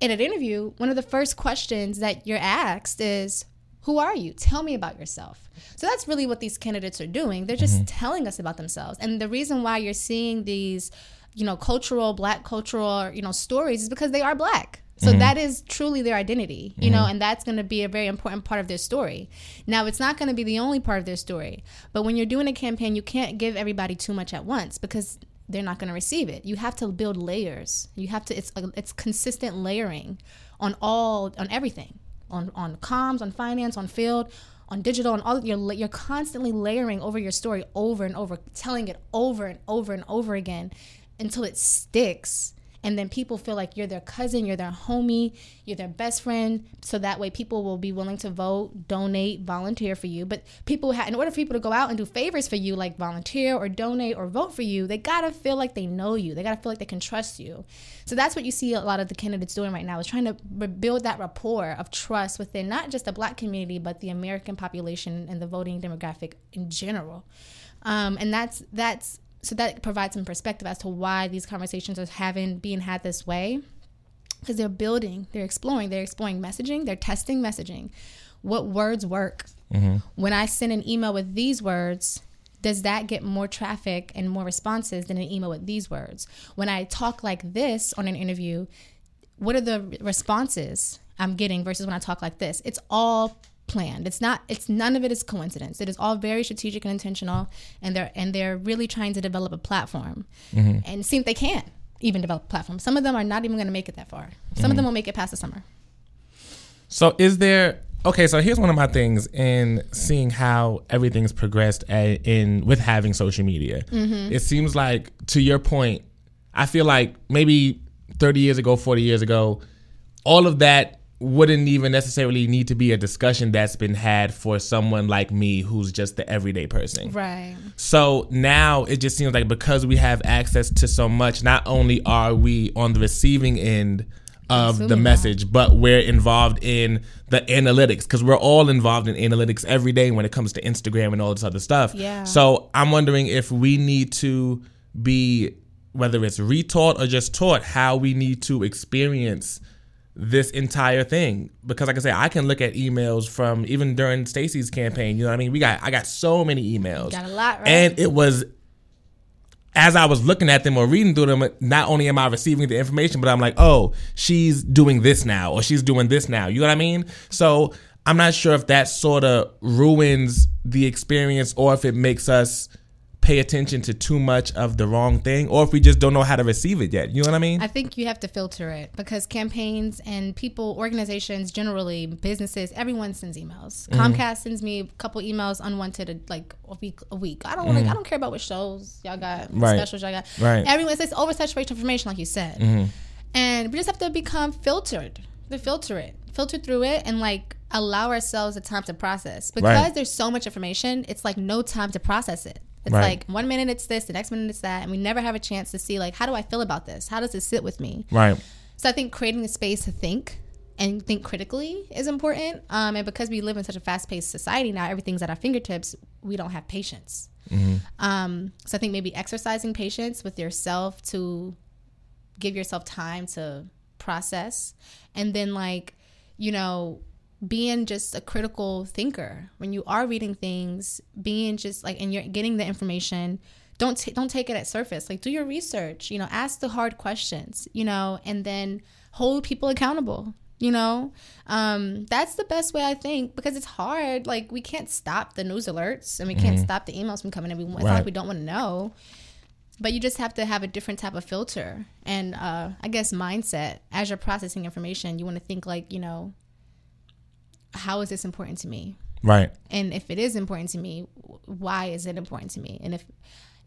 in an interview, one of the first questions that you're asked is, Who are you? Tell me about yourself. So that's really what these candidates are doing. They're just mm-hmm. telling us about themselves. And the reason why you're seeing these, you know, cultural, black cultural, you know, stories is because they are black. So mm-hmm. that is truly their identity, you mm-hmm. know, and that's going to be a very important part of their story. Now, it's not going to be the only part of their story, but when you're doing a campaign, you can't give everybody too much at once because they're not going to receive it. You have to build layers. You have to it's it's consistent layering on all on everything. On on comms, on finance, on field, on digital and all you're you're constantly layering over your story over and over, telling it over and over and over again until it sticks and then people feel like you're their cousin, you're their homie, you're their best friend. So that way, people will be willing to vote, donate, volunteer for you. But people, have, in order for people to go out and do favors for you, like volunteer or donate or vote for you, they gotta feel like they know you. They gotta feel like they can trust you. So that's what you see a lot of the candidates doing right now is trying to build that rapport of trust within not just the Black community, but the American population and the voting demographic in general. Um, and that's that's so that provides some perspective as to why these conversations are having being had this way because they're building they're exploring they're exploring messaging they're testing messaging what words work mm-hmm. when i send an email with these words does that get more traffic and more responses than an email with these words? When I talk like this on an interview, what are the responses I'm getting versus when I talk like this? It's all planned. It's not it's none of it is coincidence. It is all very strategic and intentional and they're and they're really trying to develop a platform. Mm-hmm. And see if they can't even develop a platform. Some of them are not even going to make it that far. Some mm-hmm. of them will make it past the summer. So is there okay, so here's one of my things in seeing how everything's progressed at, in with having social media. Mm-hmm. It seems like to your point, I feel like maybe 30 years ago, 40 years ago, all of that wouldn't even necessarily need to be a discussion that's been had for someone like me who's just the everyday person. Right. So now it just seems like because we have access to so much, not only are we on the receiving end of Assuming the message, that. but we're involved in the analytics because we're all involved in analytics every day when it comes to Instagram and all this other stuff. Yeah. So I'm wondering if we need to be, whether it's retaught or just taught, how we need to experience this entire thing because like I say I can look at emails from even during Stacey's campaign. You know what I mean? We got I got so many emails. Got a lot, right? And it was as I was looking at them or reading through them, not only am I receiving the information, but I'm like, oh, she's doing this now or she's doing this now. You know what I mean? So I'm not sure if that sort of ruins the experience or if it makes us pay attention to too much of the wrong thing or if we just don't know how to receive it yet. You know what I mean? I think you have to filter it because campaigns and people, organizations, generally businesses, everyone sends emails. Mm-hmm. Comcast sends me a couple emails unwanted like a week a week. I don't mm-hmm. like I don't care about what shows y'all got, right. specials y'all got. Right. Everyone says oversaturation information like you said. Mm-hmm. And we just have to become filtered. To filter it. Filter through it and like allow ourselves the time to process. Because right. there's so much information, it's like no time to process it. It's right. like one minute it's this, the next minute it's that, and we never have a chance to see like how do I feel about this? How does it sit with me? Right. So I think creating a space to think and think critically is important. Um, and because we live in such a fast-paced society now, everything's at our fingertips. We don't have patience. Mm-hmm. Um, so I think maybe exercising patience with yourself to give yourself time to process, and then like you know being just a critical thinker. When you are reading things being just like and you're getting the information don't t- don't take it at surface. Like do your research you know ask the hard questions you know and then hold people accountable you know? Um, that's the best way i think because it's hard. Like we can't stop the news alerts and we can't mm-hmm. stop the emails from coming in. We, it's right. like we don't want to know. But you just have to have a different type of filter and uh, i guess mindset. As you're processing information you want to think like you know how is this important to me? Right. And if it is important to me, why is it important to me? And if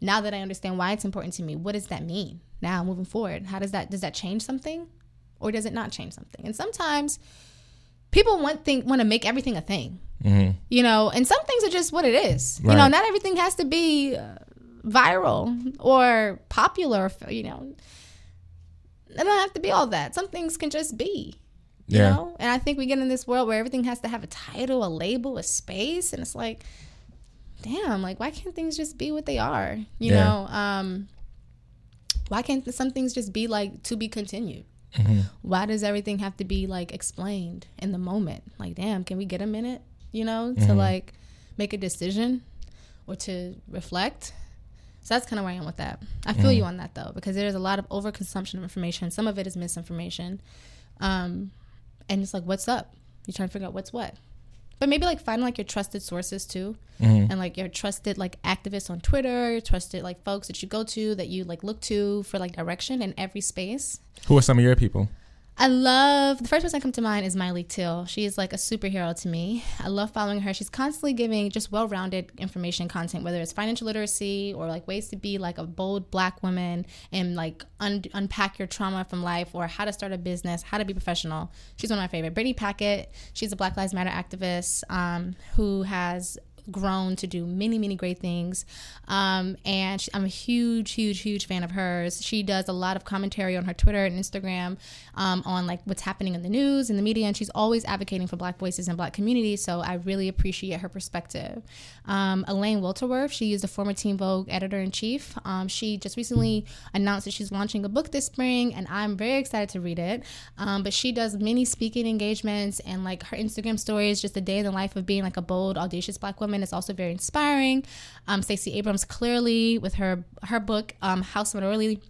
now that I understand why it's important to me, what does that mean? Now moving forward, how does that does that change something, or does it not change something? And sometimes people want think want to make everything a thing, mm-hmm. you know. And some things are just what it is. Right. You know, not everything has to be uh, viral or popular. You know, it don't have to be all that. Some things can just be. You yeah. know? And I think we get in this world where everything has to have a title, a label, a space, and it's like, damn, like why can't things just be what they are? You yeah. know? Um why can't some things just be like to be continued? Mm-hmm. Why does everything have to be like explained in the moment? Like, damn, can we get a minute, you know, to mm-hmm. like make a decision or to reflect? So that's kind of where I am with that. I feel mm-hmm. you on that though, because there's a lot of overconsumption of information. Some of it is misinformation. Um, and it's like what's up? You're trying to figure out what's what. But maybe like find like your trusted sources too mm-hmm. and like your trusted like activists on twitter your trusted like folks that you go to that you like look to for like direction in every space. Who are some of your people I love the first person that come to mind is Myleik Teele. She is like a superhero to me. I love following her. She's constantly giving just well-rounded information content, whether it's financial literacy or like ways to be like a bold black woman and like un- unpack your trauma from life or how to start a business, how to be professional. She's one of my favorite. Brittany Packnett. She's a Black Lives Matter activist um, who has grown to do many, many great things. Um, and she, I'm a huge, huge, huge fan of hers. She does a lot of commentary on her Twitter and Instagram um, on like what's happening in the news and the media, and she's always advocating for Black voices and Black communities. So I really appreciate her perspective. Um, Elaine Welteroth, she is the former Teen Vogue editor in chief. Um, she just recently announced that she's launching a book this spring, and I'm very excited to read it. Um, but she does many speaking engagements and like her Instagram stories, just a day in the life of being like a bold, audacious Black woman women is also very inspiring. Um, Stacey Abrams clearly with her her book um, House Minority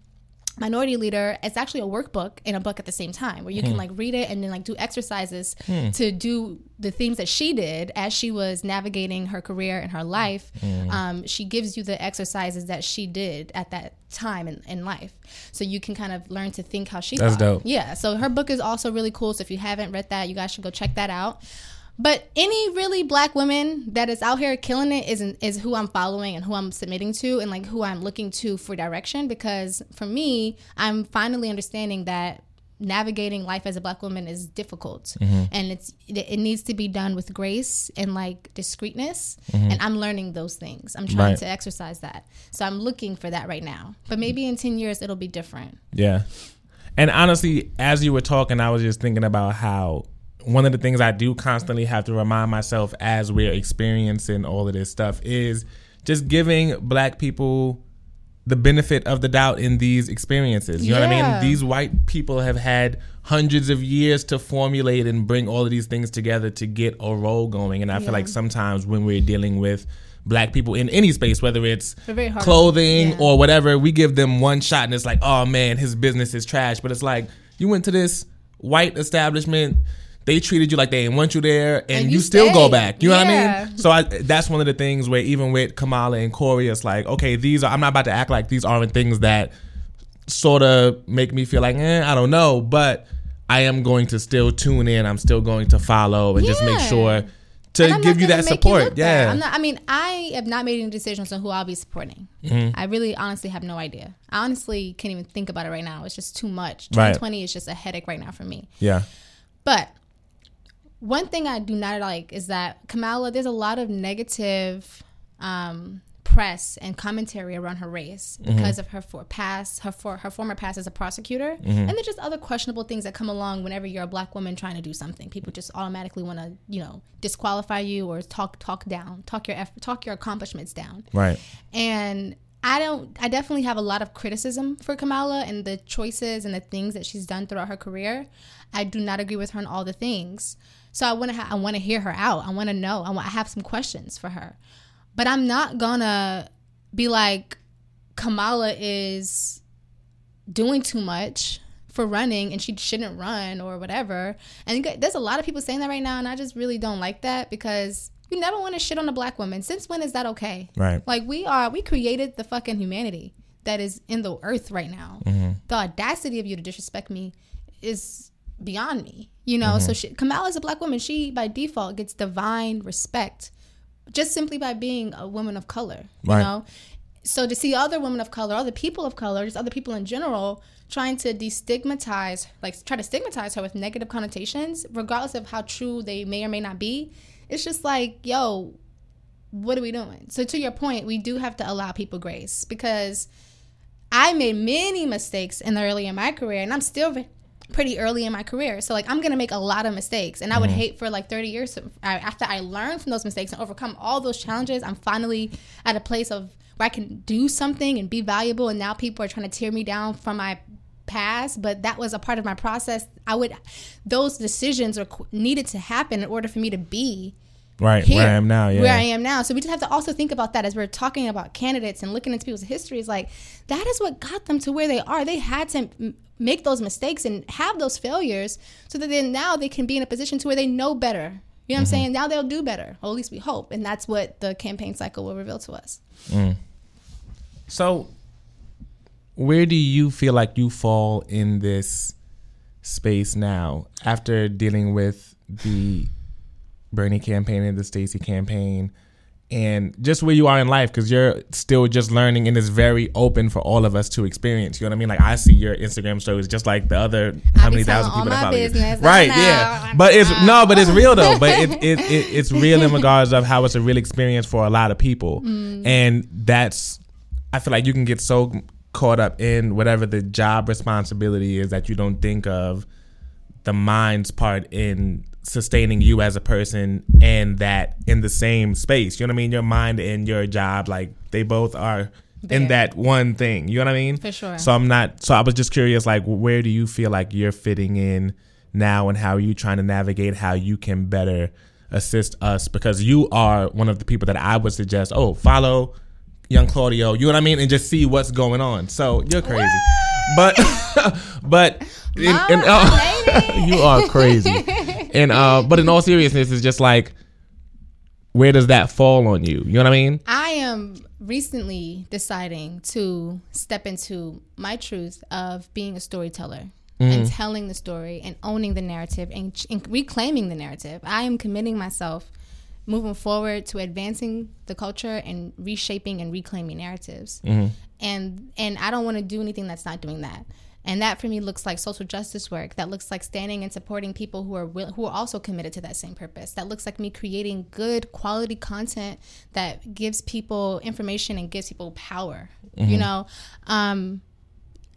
minority leader it's actually a workbook and a book at the same time where you can like read it and then like do exercises to do the things that she did as she was navigating her career and her life um, she gives you the exercises that she did at that time in, in life so you can kind of learn to think how she That's thought. dope. yeah so her book is also really cool so if you haven't read that you guys should go check that out but any really black women that is out here killing it is is who I'm following and who I'm submitting to and like who I'm looking to for direction because for me, I'm finally understanding that navigating life as a black woman is difficult mm-hmm. and it's it, needs to be done with grace and like discreetness mm-hmm. and I'm learning those things. I'm trying Right. to exercise that. So I'm looking for that right now. But maybe in 10 years it'll be different. Yeah. And honestly, as you were talking, I was just thinking about how one of the things I do constantly have to remind myself as we're experiencing all of this stuff is just giving black people the benefit of the doubt in these experiences. You know what I mean? These white people have had hundreds of years to formulate and bring all of these things together to get a role going. And I feel like sometimes when we're dealing with black people in any space, whether it's They're very hard. clothing Yeah. or whatever, we give them one shot and it's like, oh man, his business is trash. But it's like you went to this white establishment, they treated you like they didn't want you there, and, And you, you still go back. You know what I mean? So I, that's one of the things where even with Kamala and Cory, it's like, okay, these are. I'm not about to act like these aren't things that sort of make me feel like, eh, I don't know, but I am going to still tune in. I'm still going to follow and just make sure to give you that support. bad. yeah. I'm not, I mean, I have not made any decisions on who I'll be supporting. Mm-hmm. I really, honestly, have no idea. I honestly can't even think about it right now. It's just too much. Right. 2020 is just a headache right now for me. yeah. But one thing I do not like is that Kamala, there's a lot of negative um, press and commentary around her race Mm-hmm. because of her for past, her for her former past as a prosecutor, Mm-hmm. and there's just other questionable things that come along whenever you're a black woman trying to do something. People just automatically want to, you know, disqualify you or talk talk down, talk your eff- talk your accomplishments down. Right. And I don't I definitely have a lot of criticism for Kamala and the choices and the things that she's done throughout her career. I do not agree with her on all the things. So I want to ha- I want to hear her out. I want to know. I, want, I have some questions for her. But I'm not going to be like Kamala is doing too much for running and she shouldn't run or whatever. And there's a lot of people saying that right now and I just really don't like that because you never want to shit on a black woman. Since when is that okay? Right. Like we are, we created the fucking humanity that is in the earth right now. Mm-hmm. The audacity of you to disrespect me is beyond me. You know, so mm-hmm. she, is a black woman. She by default gets divine respect just simply by being a woman of color. You Right. know, so to see other women of color, other people of color, just other people in general trying to destigmatize, like try to stigmatize her with negative connotations, regardless of how true they may or may not be, it's just like, yo, what are we doing? So to your point, we do have to allow people grace because I made many mistakes in the early in my career, and I'm still pretty early in my career. So like I'm gonna make a lot of mistakes, and I would mm. hate for like 30 years after I learn from those mistakes and overcome all those challenges. I'm finally at a place of where I can do something and be valuable, and now people are trying to tear me down from my past but that was a part of my process i would those decisions are needed to happen in order for me to be Right. here, Where I am now. Yeah. where I am now. So we just have to also think about that as we're talking about candidates and looking into people's histories. Like that is what got them to where they are. They had to make those mistakes and have those failures, so that then now they can be in a position to where they know better. You know what Mm-hmm. I'm saying? Now they'll do better, or at least we hope, and that's what the campaign cycle will reveal to us. So, where do you feel like you fall in this space now after dealing with the Bernie campaign and the Stacey campaign? And just where you are in life, because you're still just learning and it's very open for all of us to experience. You know what I mean? Like I see your Instagram stories just like the other how many thousand people that follow business. you. Right? Yeah. But it's no, but it's real though. But it, it, it it's real in regards of how it's a real experience for a lot of people, Mm. and that's I feel like you can get so caught up in whatever the job responsibility is that you don't think of the mind's part in sustaining you as a person and that in the same space. You know what I mean? Your mind and your job, like they both are in that one thing. You know what I mean? For sure. So I'm not so I was just curious, like where do you feel like you're fitting in now and how are you trying to navigate how you can better assist us because you are one of the people that I would suggest. Oh, follow young Claudio. You know what I mean, and just see what's going on. So you're crazy, but but in, in, uh, you are crazy. And uh, but in all seriousness, it's just like where does that fall on you? You know what I mean? I am recently deciding to step into my truth of being a storyteller mm. and telling the story and owning the narrative and, and reclaiming the narrative. I am committing myself moving forward to advancing the culture and reshaping and reclaiming narratives. Mm-hmm. And and I don't want to do anything that's not doing that. And that for me looks like social justice work. That looks like standing and supporting people who are will, who are also committed to that same purpose. That looks like me creating good quality content that gives people information and gives people power. Mm-hmm. You know, um,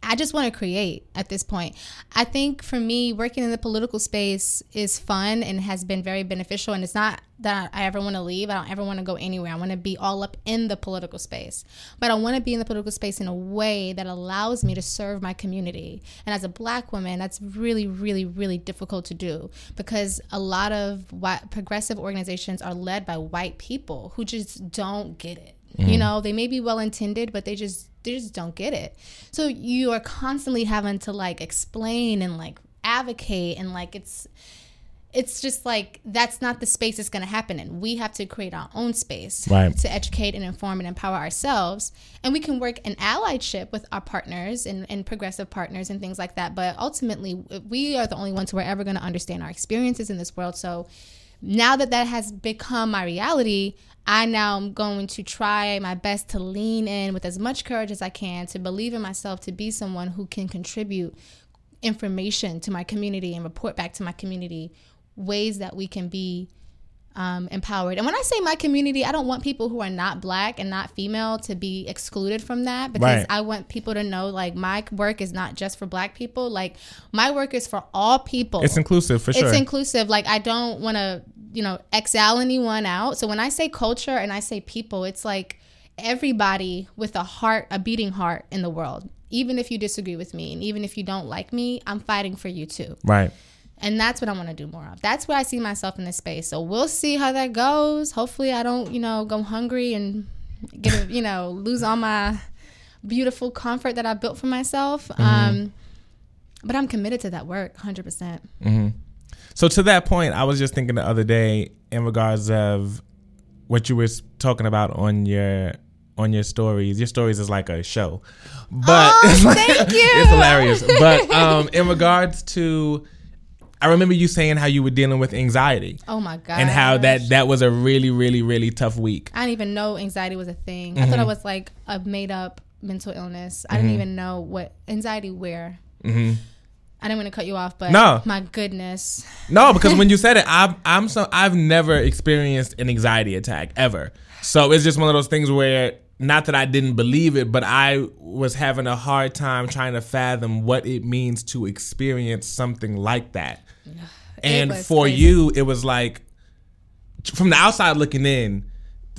I just want to create at this point. I think for me, working in the political space is fun and has been very beneficial. And it's not that I ever want to leave. I don't ever want to go anywhere. I want to be all up in the political space. But I want to be in the political space in a way that allows me to serve my community. And as a black woman, that's really, really, really difficult to do because a lot of white, progressive organizations are led by white people who just don't get it. Mm-hmm. You know, they may be well intended, but they just they just don't get it. So you are constantly having to like explain and like advocate and like it's it's just like that's not the space it's going to happen in. We have to create our own space right. to educate and inform and empower ourselves. And we can work in allyship with our partners and, and progressive partners and things like that. But ultimately, we are the only ones who are ever going to understand our experiences in this world. So now that that has become my reality, I now am going to try my best to lean in with as much courage as I can to believe in myself to be someone who can contribute information to my community and report back to my community ways that we can be um, empowered. And when I say my community, I don't want people who are not black and not female to be excluded from that because right. I want people to know like my work is not just for black people. Like my work is for all people. It's inclusive for sure. It's inclusive. Like I don't want to you know, exile anyone out. So when I say culture and I say people, it's like everybody with a heart, a beating heart in the world. Even if you disagree with me and even if you don't like me, I'm fighting for you too. Right. And that's what I want to do more of. That's where I see myself in this space. So we'll see how that goes. Hopefully I don't, you know, go hungry and get, a, you know, lose all my beautiful comfort that I built for myself. Mm-hmm. Um, but I'm committed to that work 100%. percent mm-hmm. So to that point, I was just thinking the other day in regards of what you were talking about on your on your stories. Your stories is like a show, but oh, it's, like, thank you. it's hilarious. But um, in regards to, I remember you saying how you were dealing with anxiety. Oh my god! And how that that was a really really really tough week. I didn't even know anxiety was a thing. Mm-hmm. I thought it was like a made up mental illness. I mm-hmm. didn't even know what anxiety where. Mm-hmm. I didn't want to cut you off, but no, my goodness. No, because when you said it, I'm I'm so I've never experienced an anxiety attack ever. So it's just one of those things where not that I didn't believe it, but I was having a hard time trying to fathom what it means to experience something like that. And for crazy. you, it was like from the outside looking in,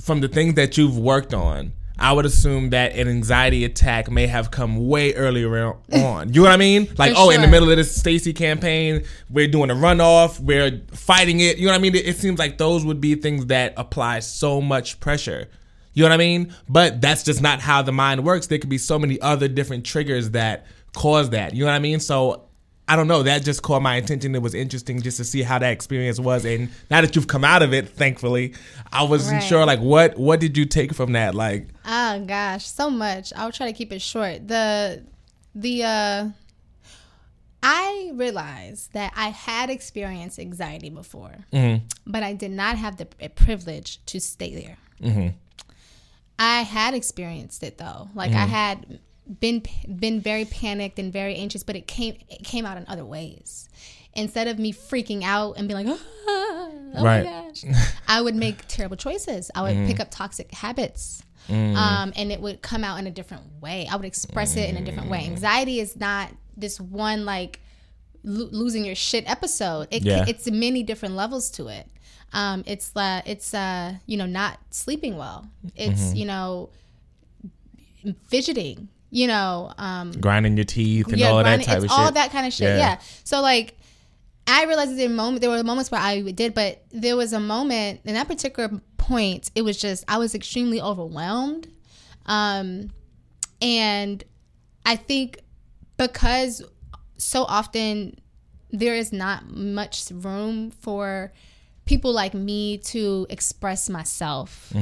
from the things that you've worked on, I would assume that an anxiety attack may have come way earlier on. You know what I mean? Like, oh, sure. in the middle of this Stacey campaign, we're doing a runoff, we're fighting it. You know what I mean? It, it seems like those would be things that apply so much pressure. You know what I mean? But that's just not how the mind works. There could be so many other different triggers that cause that. You know what I mean? So I don't know. That just caught my attention. It was interesting just to see how that experience was. And now that you've come out of it, thankfully, I wasn't right. sure. Like, what what did you take from that? Like, oh gosh, so much. I'll try to keep it short. The the uh, I realized that I had experienced anxiety before, mm-hmm. but I did not have the privilege to stay there. Mm-hmm. I had experienced it though. Like mm-hmm. I had been been very panicked and very anxious, but it came it came out in other ways. Instead of me freaking out and being like, oh, oh right. my gosh, I would make terrible choices. I would mm. pick up toxic habits. Mm. Um, and it would come out in a different way. I would express mm. it in a different way. Mm. Anxiety is not this one like lo- losing your shit episode. It, yeah. It's many different levels to it. Um, it's uh, it's uh, you know not sleeping well. It's mm-hmm. you know fidgeting you know, um, grinding your teeth and yeah, all of that type it's of all shit. that kind of shit. Yeah. yeah. So like, I realized there were moment there were moments where I did, but there was a moment in that particular point. It was just I was extremely overwhelmed, um, and I think because so often there is not much room for people like me to express myself.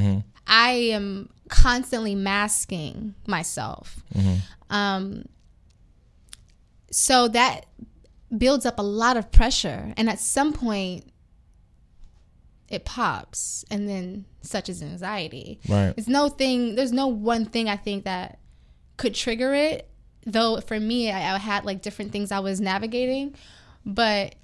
I am constantly masking myself. Um, so that builds up a lot of pressure. And at some point, it pops. And then, such as anxiety. Right. There's no thing, there's no one thing I think that could trigger it. Though for me, I, I had like different things I was navigating. But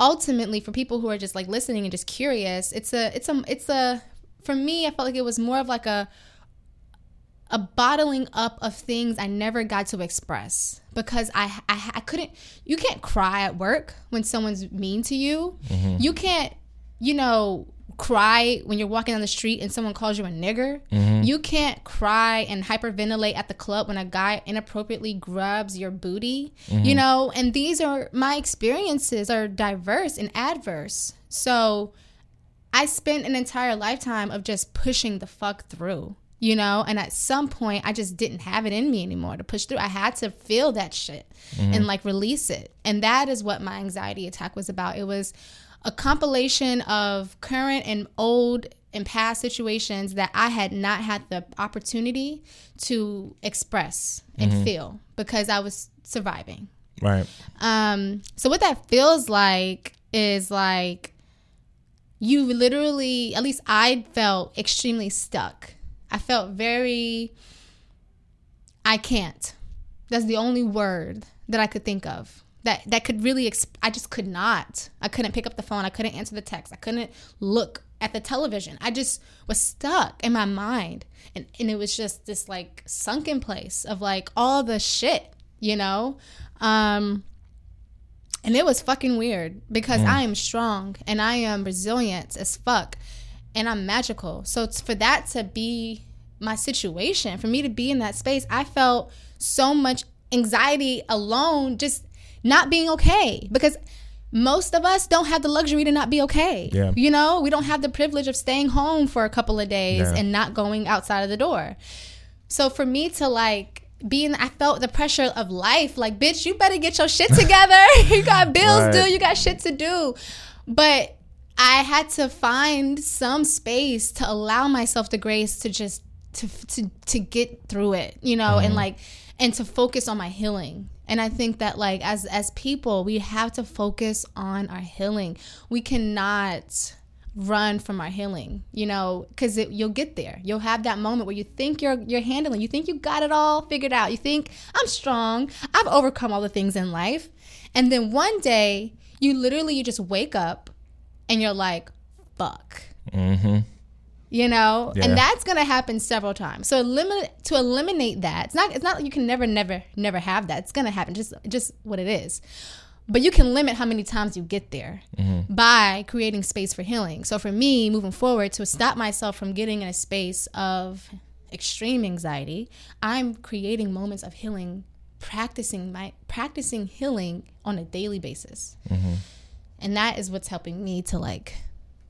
ultimately, for people who are just like listening and just curious, it's a, it's a, it's a, for me, I felt like it was more of like a, a bottling up of things I never got to express because I, I I couldn't you can't cry at work when someone's mean to you. Mm-hmm. You can't you know cry when you're walking down the street and someone calls you a nigger. Mm-hmm. You can't cry and hyperventilate at the club when a guy inappropriately grabs your booty. You mm-hmm. know, and these are my experiences are diverse and adverse. So I spent an entire lifetime of just pushing the fuck through, you know? And at some point, I just didn't have it in me anymore to push through. I had to feel that shit and like release it. And that is what my anxiety attack was about. It was a compilation of current and old and past situations that I had not had the opportunity to express and feel because I was surviving. Right. Um, so what that feels like is like you literally, at least I felt extremely stuck. I felt very, I can't. That's the only word that I could think of that that could really. Exp- I just could not. I couldn't pick up the phone. I couldn't answer the text. I couldn't look at the television. I just was stuck in my mind, and and it was just this like sunken place of like all the shit, you know. Um, and it was fucking weird because I am strong and I am resilient as fuck and I'm magical. So it's for that to be my situation, for me to be in that space, I felt so much anxiety alone just not being okay because most of us don't have the luxury to not be okay. Yeah. You know, we don't have the privilege of staying home for a couple of days Yeah. and not going outside of the door. So for me to like being I felt the pressure of life. Like, bitch, you better get your shit together. you got bills Right. due. You got shit to do. But I had to find some space to allow myself the grace to just to to to get through it, you know, and mm-hmm. like and to focus on my healing. And I think that like as as people, we have to focus on our healing. We cannot run from our healing, you know, because you'll get there. You'll have that moment where you think you're you're handling, you think you got it all figured out. You think I'm strong. I've overcome all the things in life, and then one day you literally you just wake up and you're like, fuck. Mm-hmm. You know, Yeah. and that's gonna happen several times. So eliminate to eliminate that. It's not. It's not. You can never, never, never have that. It's gonna happen. Just, just what it is. But you can limit how many times you get there by creating space for healing. So for me, moving forward, to stop myself from getting in a space of extreme anxiety, I'm creating moments of healing, practicing my practicing healing on a daily basis, and that is what's helping me to like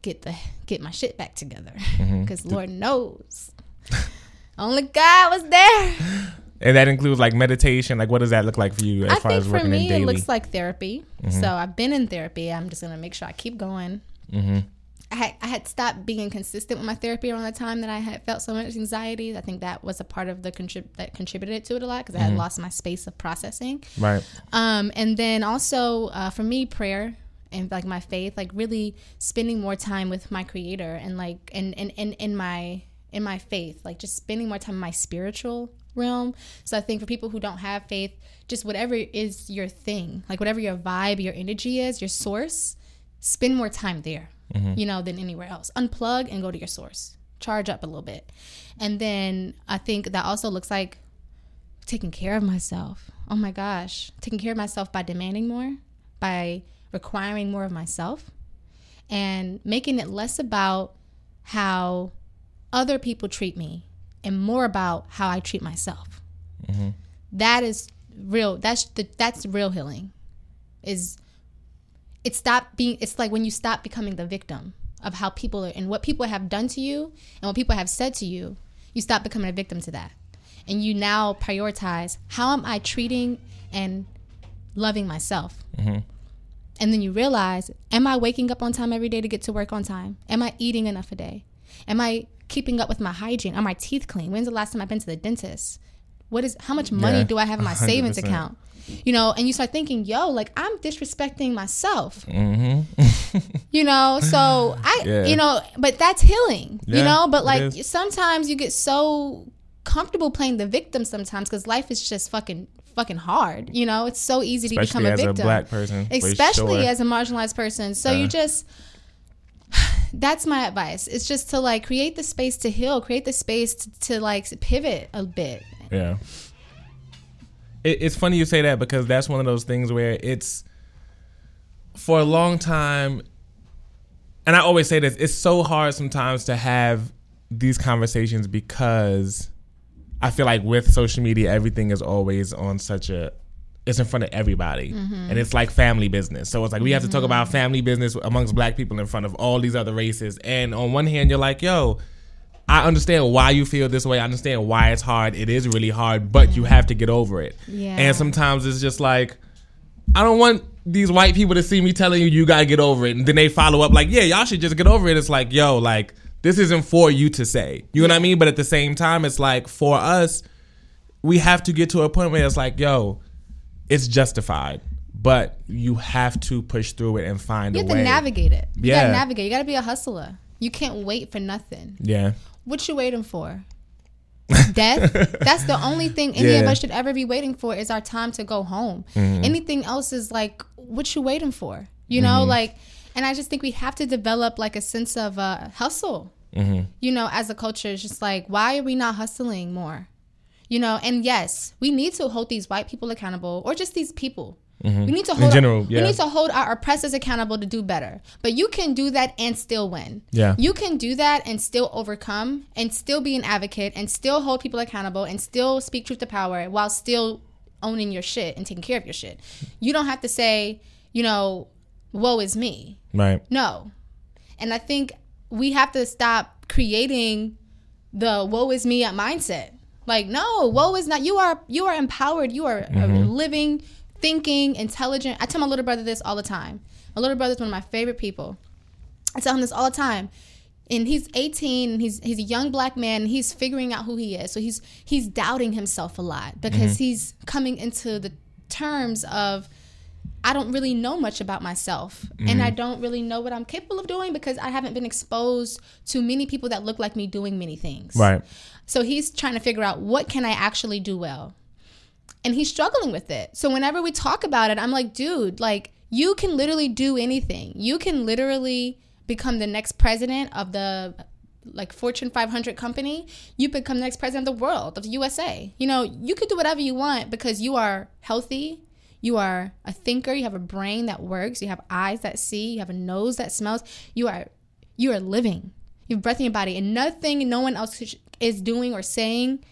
get the get my shit back together. Because Lord knows, only God was there. And that includes like meditation. Like, what does that look like for you as I far think as for working in me, daily? it looks like therapy. So I've been in therapy. I'm just gonna make sure I keep going. I had, I had stopped being consistent with my therapy around the time that I had felt so much anxiety. I think that was a part of the contrib- that contributed to it a lot because I had lost my space of processing. right. Um, and then also uh, for me, prayer and like my faith, like really spending more time with my Creator and like and and in in my in my faith, like just spending more time in my spiritual realm. So I think for people who don't have faith, just whatever is your thing, like whatever your vibe, your energy is, your source, spend more time there, mm-hmm. you know, than anywhere else. Unplug and go to your source. Charge up a little bit. And then I think that also looks like taking care of myself. Oh my gosh, taking care of myself by demanding more, by requiring more of myself, and making it less about how other people treat me and more about how I treat myself. That is real. That's the, that's real healing. Is it stopped being it's like when you stop becoming the victim of how people are and what people have done to you and what people have said to you you stop becoming a victim to that and you now prioritize how am i treating and loving myself Mm-hmm. And then you realize am i waking up on time every day to get to work on time? Am i eating enough a day? Am i keeping up with my hygiene? Are my teeth clean? When's the last time i've been to the dentist? What is how much money Yeah, do i have in my savings 100%. account? You know and you start thinking yo like i'm disrespecting myself. You know so i Mm-hmm. Yeah. you know but that's healing you know? But like sometimes you get so comfortable playing the victim sometimes because life is just fucking fucking hard you know it's so easy to become a as a victim black person, especially sure. as a marginalized person so you Uh. just that's my advice it's just to like create the space to heal create the space to, to like pivot a bit Yeah. It, it's funny you say that because that's one of those things where it's for a long time, and I always say this, it's so hard sometimes to have these conversations because I feel like with social media, everything is always on such a it's in front of everybody mm-hmm. and it's like family business so it's like we have to talk about mm-hmm. family business amongst black people in front of all these other races and on one hand you're like yo I understand why you feel this way. I understand why it's hard. It is really hard, but you have to get over it. Yeah. And sometimes it's just like, I don't want these white people to see me telling you you gotta get over it, and then they follow up like, yeah, y'all should just get over it. It's like, yo, like this isn't for you to say. You know what I mean? But at the same time, it's like for us, we have to get to a point where it's like, yo, it's justified, but you have to push through it and find you a have way. to navigate it you Yeah. gotta navigate you gotta be a hustler you can't wait for nothing yeah. What you waiting for? Death? That's the only thing any of Yeah. Mm-hmm. us should ever be waiting for is our time to go home. Anything else is like, what you waiting for? You know, Mm-hmm. like, and I just think we have to develop like a sense of uh, hustle. Mm-hmm. You know, as a culture, it's just like, why are we not hustling more? You know, and yes, we need to hold these white people accountable, or just these people. We need to hold general, our, yeah. we need to hold our oppressors accountable to do better. But you can do that and still win. Yeah. You can do that and still overcome and still be an advocate and still hold people accountable and still speak truth to power while still owning your shit and taking care of your shit. You don't have to say, you know, woe is me. Right. No. And I think we have to stop creating the woe is me mindset. Like, no, woe is not you are you are empowered. You are a mm-hmm. living, thinking, intelligent. I tell my little brother this all the time. My little brother's one of my favorite people. I tell him this all the time. And he's 18 and he's he's a young black man and he's figuring out who he is. So he's he's doubting himself a lot because mm-hmm. he's coming into the terms of I don't really know much about myself and I mm-hmm. don't really know what I'm capable of doing because I haven't been exposed to many people that look like me doing many things. Right. So he's trying to figure out what can I actually do well. And he's struggling with it. So whenever we talk about it, I'm like, dude, like you can literally do anything. You can literally become the next president of the like Fortune 500 company. You become the next president of the world, of the USA. You know, you could do whatever you want because you are healthy. You are a thinker. You have a brain that works. You have eyes that see. You have a nose that smells. You are you are living. You have breath in your body, and nothing no one else is doing or saying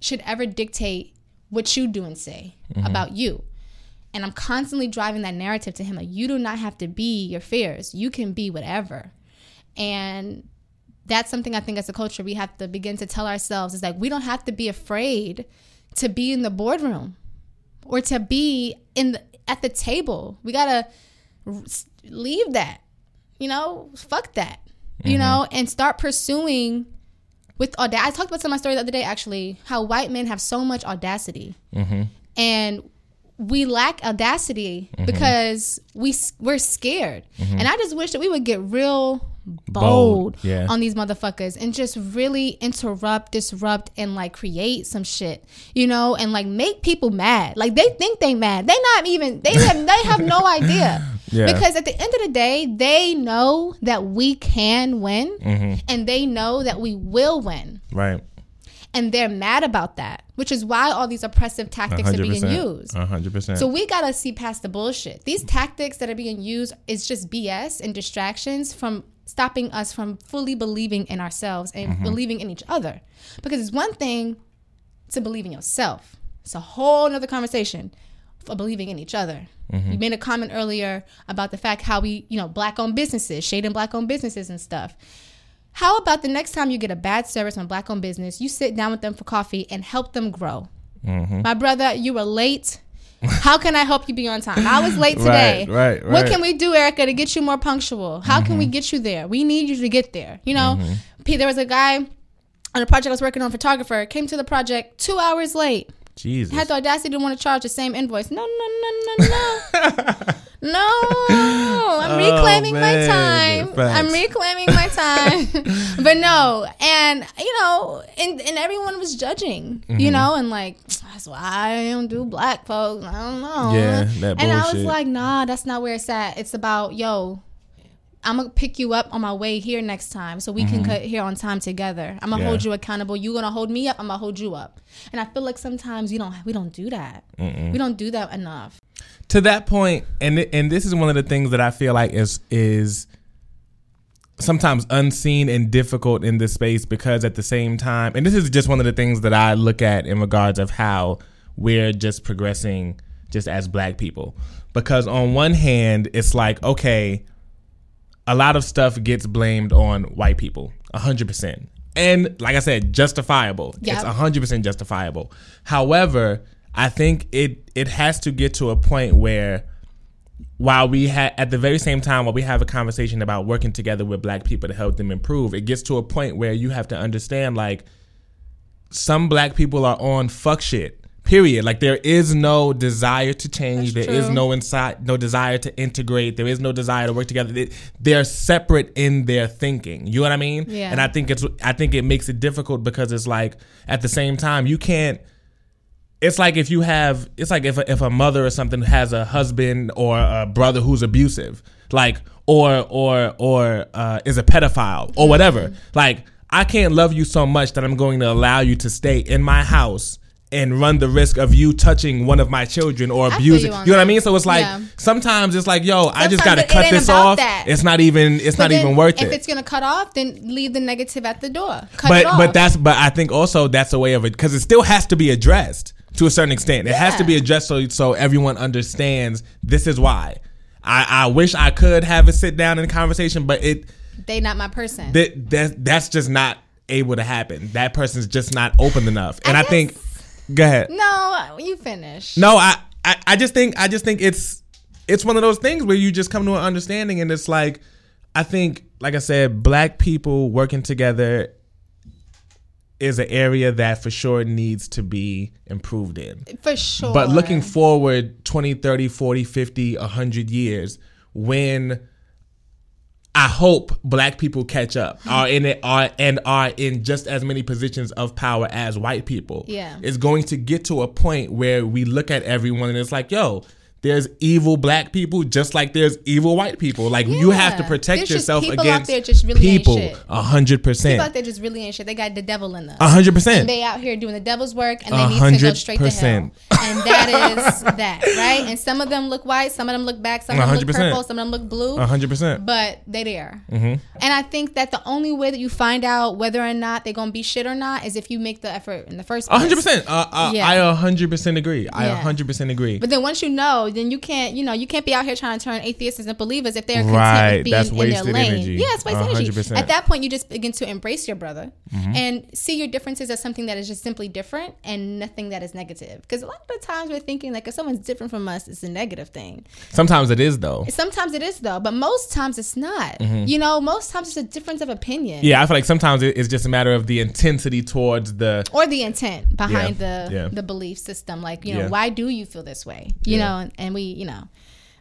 should ever dictate what you do and say mm-hmm. about you. And I'm constantly driving that narrative to him like, you do not have to be your fears. You can be whatever. And that's something I think as a culture we have to begin to tell ourselves is like, we don't have to be afraid to be in the boardroom or to be in the, at the table. We gotta leave that, you know, fuck that, you mm-hmm. know, and start pursuing with audacity. I talked about some of my story the other day, actually, how white men have so much audacity, mm-hmm. and we lack audacity mm-hmm. because we we're scared. And I just wish that we would get real bold, Bold, yeah. on these motherfuckers and just really interrupt, disrupt, and like create some shit, you know, and like make people mad. Like they think they mad. They not even they have they have no idea. Yeah. Because at the end of the day, they know that we can win Mm-hmm. and they know that we will win. Right. And they're mad about that, which is why all these oppressive tactics are being used. A hundred percent. So we gotta see past the bullshit. These tactics that are being used is just BS and distractions from stopping us from fully believing in ourselves and believing in each other. Because it's one thing to believe in yourself. It's a whole nother conversation. for believing in each other. Mm-hmm. You made a comment earlier about the fact how we, you know, black owned businesses, shade in black owned businesses and stuff. How about the next time you get a bad service on black owned business, you sit down with them for coffee and help them grow? Mm-hmm. My brother, you were late. How can I help you be on time? I was late today. Right, right, What can we do, Erica, to get you more punctual? How can we mm-hmm. get you there? We need you to get there. You know, mm-hmm. P- there was a guy on a project I was working on, photographer, came to the project two hours late. Jesus. Had the audacity to want to charge the same invoice. No, no, no, no, no. no, I'm reclaiming my Oh, man. time. Facts. I'm reclaiming my time. but no, and you know, and, and everyone was judging, Mm-hmm. you know, and like that's why I don't do black folks. I don't know. Yeah, that bullshit. and I was like, nah, that's not where it's at. It's about yo. I'm gonna pick you up on my way here next time, so we can cut here on time together. I'm gonna Mm-hmm. Yeah. hold you accountable. You gonna hold me up. I'm gonna hold you up. And I feel like sometimes you don't. We don't do that. We don't do that enough. to that point, and and this is one of the things that I feel like is is sometimes unseen and difficult in this space because at the same time, and this is just one of the things that I look at in regards of how we're just progressing just as black people. Because on one hand, it's like, okay, a lot of stuff gets blamed on white people, 100%. And like I said, justifiable. Yeah. It's 100% justifiable. However, I think it it has to get to a point where while we had at the very same time while we have a conversation about working together with black people to help them improve, it gets to a point where you have to understand like some black people are on fuck shit. Period. Like there is no desire to change. There That's is no inside, no desire to integrate. There is no desire to work together. They- They're separate in their thinking. You know what I mean? Yeah. And I think it's I think it makes it difficult because it's like at the same time you can't. It's like if you have, it's like if a, if a mother or something has a husband or a brother who's abusive, like or or or uh, is a pedophile or whatever. Like I can't love you so much that I'm going to allow you to stay in my house and run the risk of you touching one of my children or abusing. you You know what I mean? So it's like Yeah. sometimes it's like, yo, I just got to it- it cut this off. that. It's not even. It's not But then even worth if it. If it's gonna cut off, then leave the negative at the door. Cut but it off. but that's but I think also that's a way of it because it still has to be addressed to a certain extent. It has to be addressed so so everyone understands this is why. I, I wish I could have a sit down and conversation, but it they not my person. that that that's just not able to happen. That person's just not open enough. And I, guess- think go ahead. no, you finish. No, I, I I just think I just think it's it's one of those things where you just come to an understanding and it's like I think like I said, black people working together is an area that for sure needs to be improved in. for sure. But looking forward 20, 30, 40, 50, 100 years when I hope black people catch up are in it are and are in just as many positions of power as white people. Yeah. It's going to get to a point where we look at everyone and it's like, yo, there's evil black people just like there's evil white people. Like you have to protect There's yourself people out against there just really people. A hundred percent. people out there just really ain't shit. They got the devil in them. A hundred percent. they out here doing the devil's work and they need to go straight to hell. And that is that, right? And some of them look white, some of them look black, some of them look 100%. purple, some of them look blue. A hundred percent. But they there. Mm-hmm. And I think that the only way that you find out whether or not they're gonna be shit or not is if you make the effort in the first A place. hundred percent. Uh, uh, Yeah. I a hundred percent agree. I a hundred percent agree. But then once you know, then you can't, you know, you can't be out here trying to turn atheists into believers if they're content Right, with being that's in their lane. energy. Yeah, it's wasted energy. 100%. At that point, you just begin to embrace your brother Mm-hmm. and see your differences as something that is just simply different and nothing that is negative. Because a lot of the times we're thinking like if someone's different from us, it's a negative thing. Sometimes it is though. Sometimes it is though, but most times it's not. You know, most times it's a difference of opinion. Mm-hmm. Yeah, I feel like sometimes it's just a matter of the intensity towards the. or the intent behind Yeah, the yeah. the belief system like you know Yeah. why do you feel this way you know and, we you know.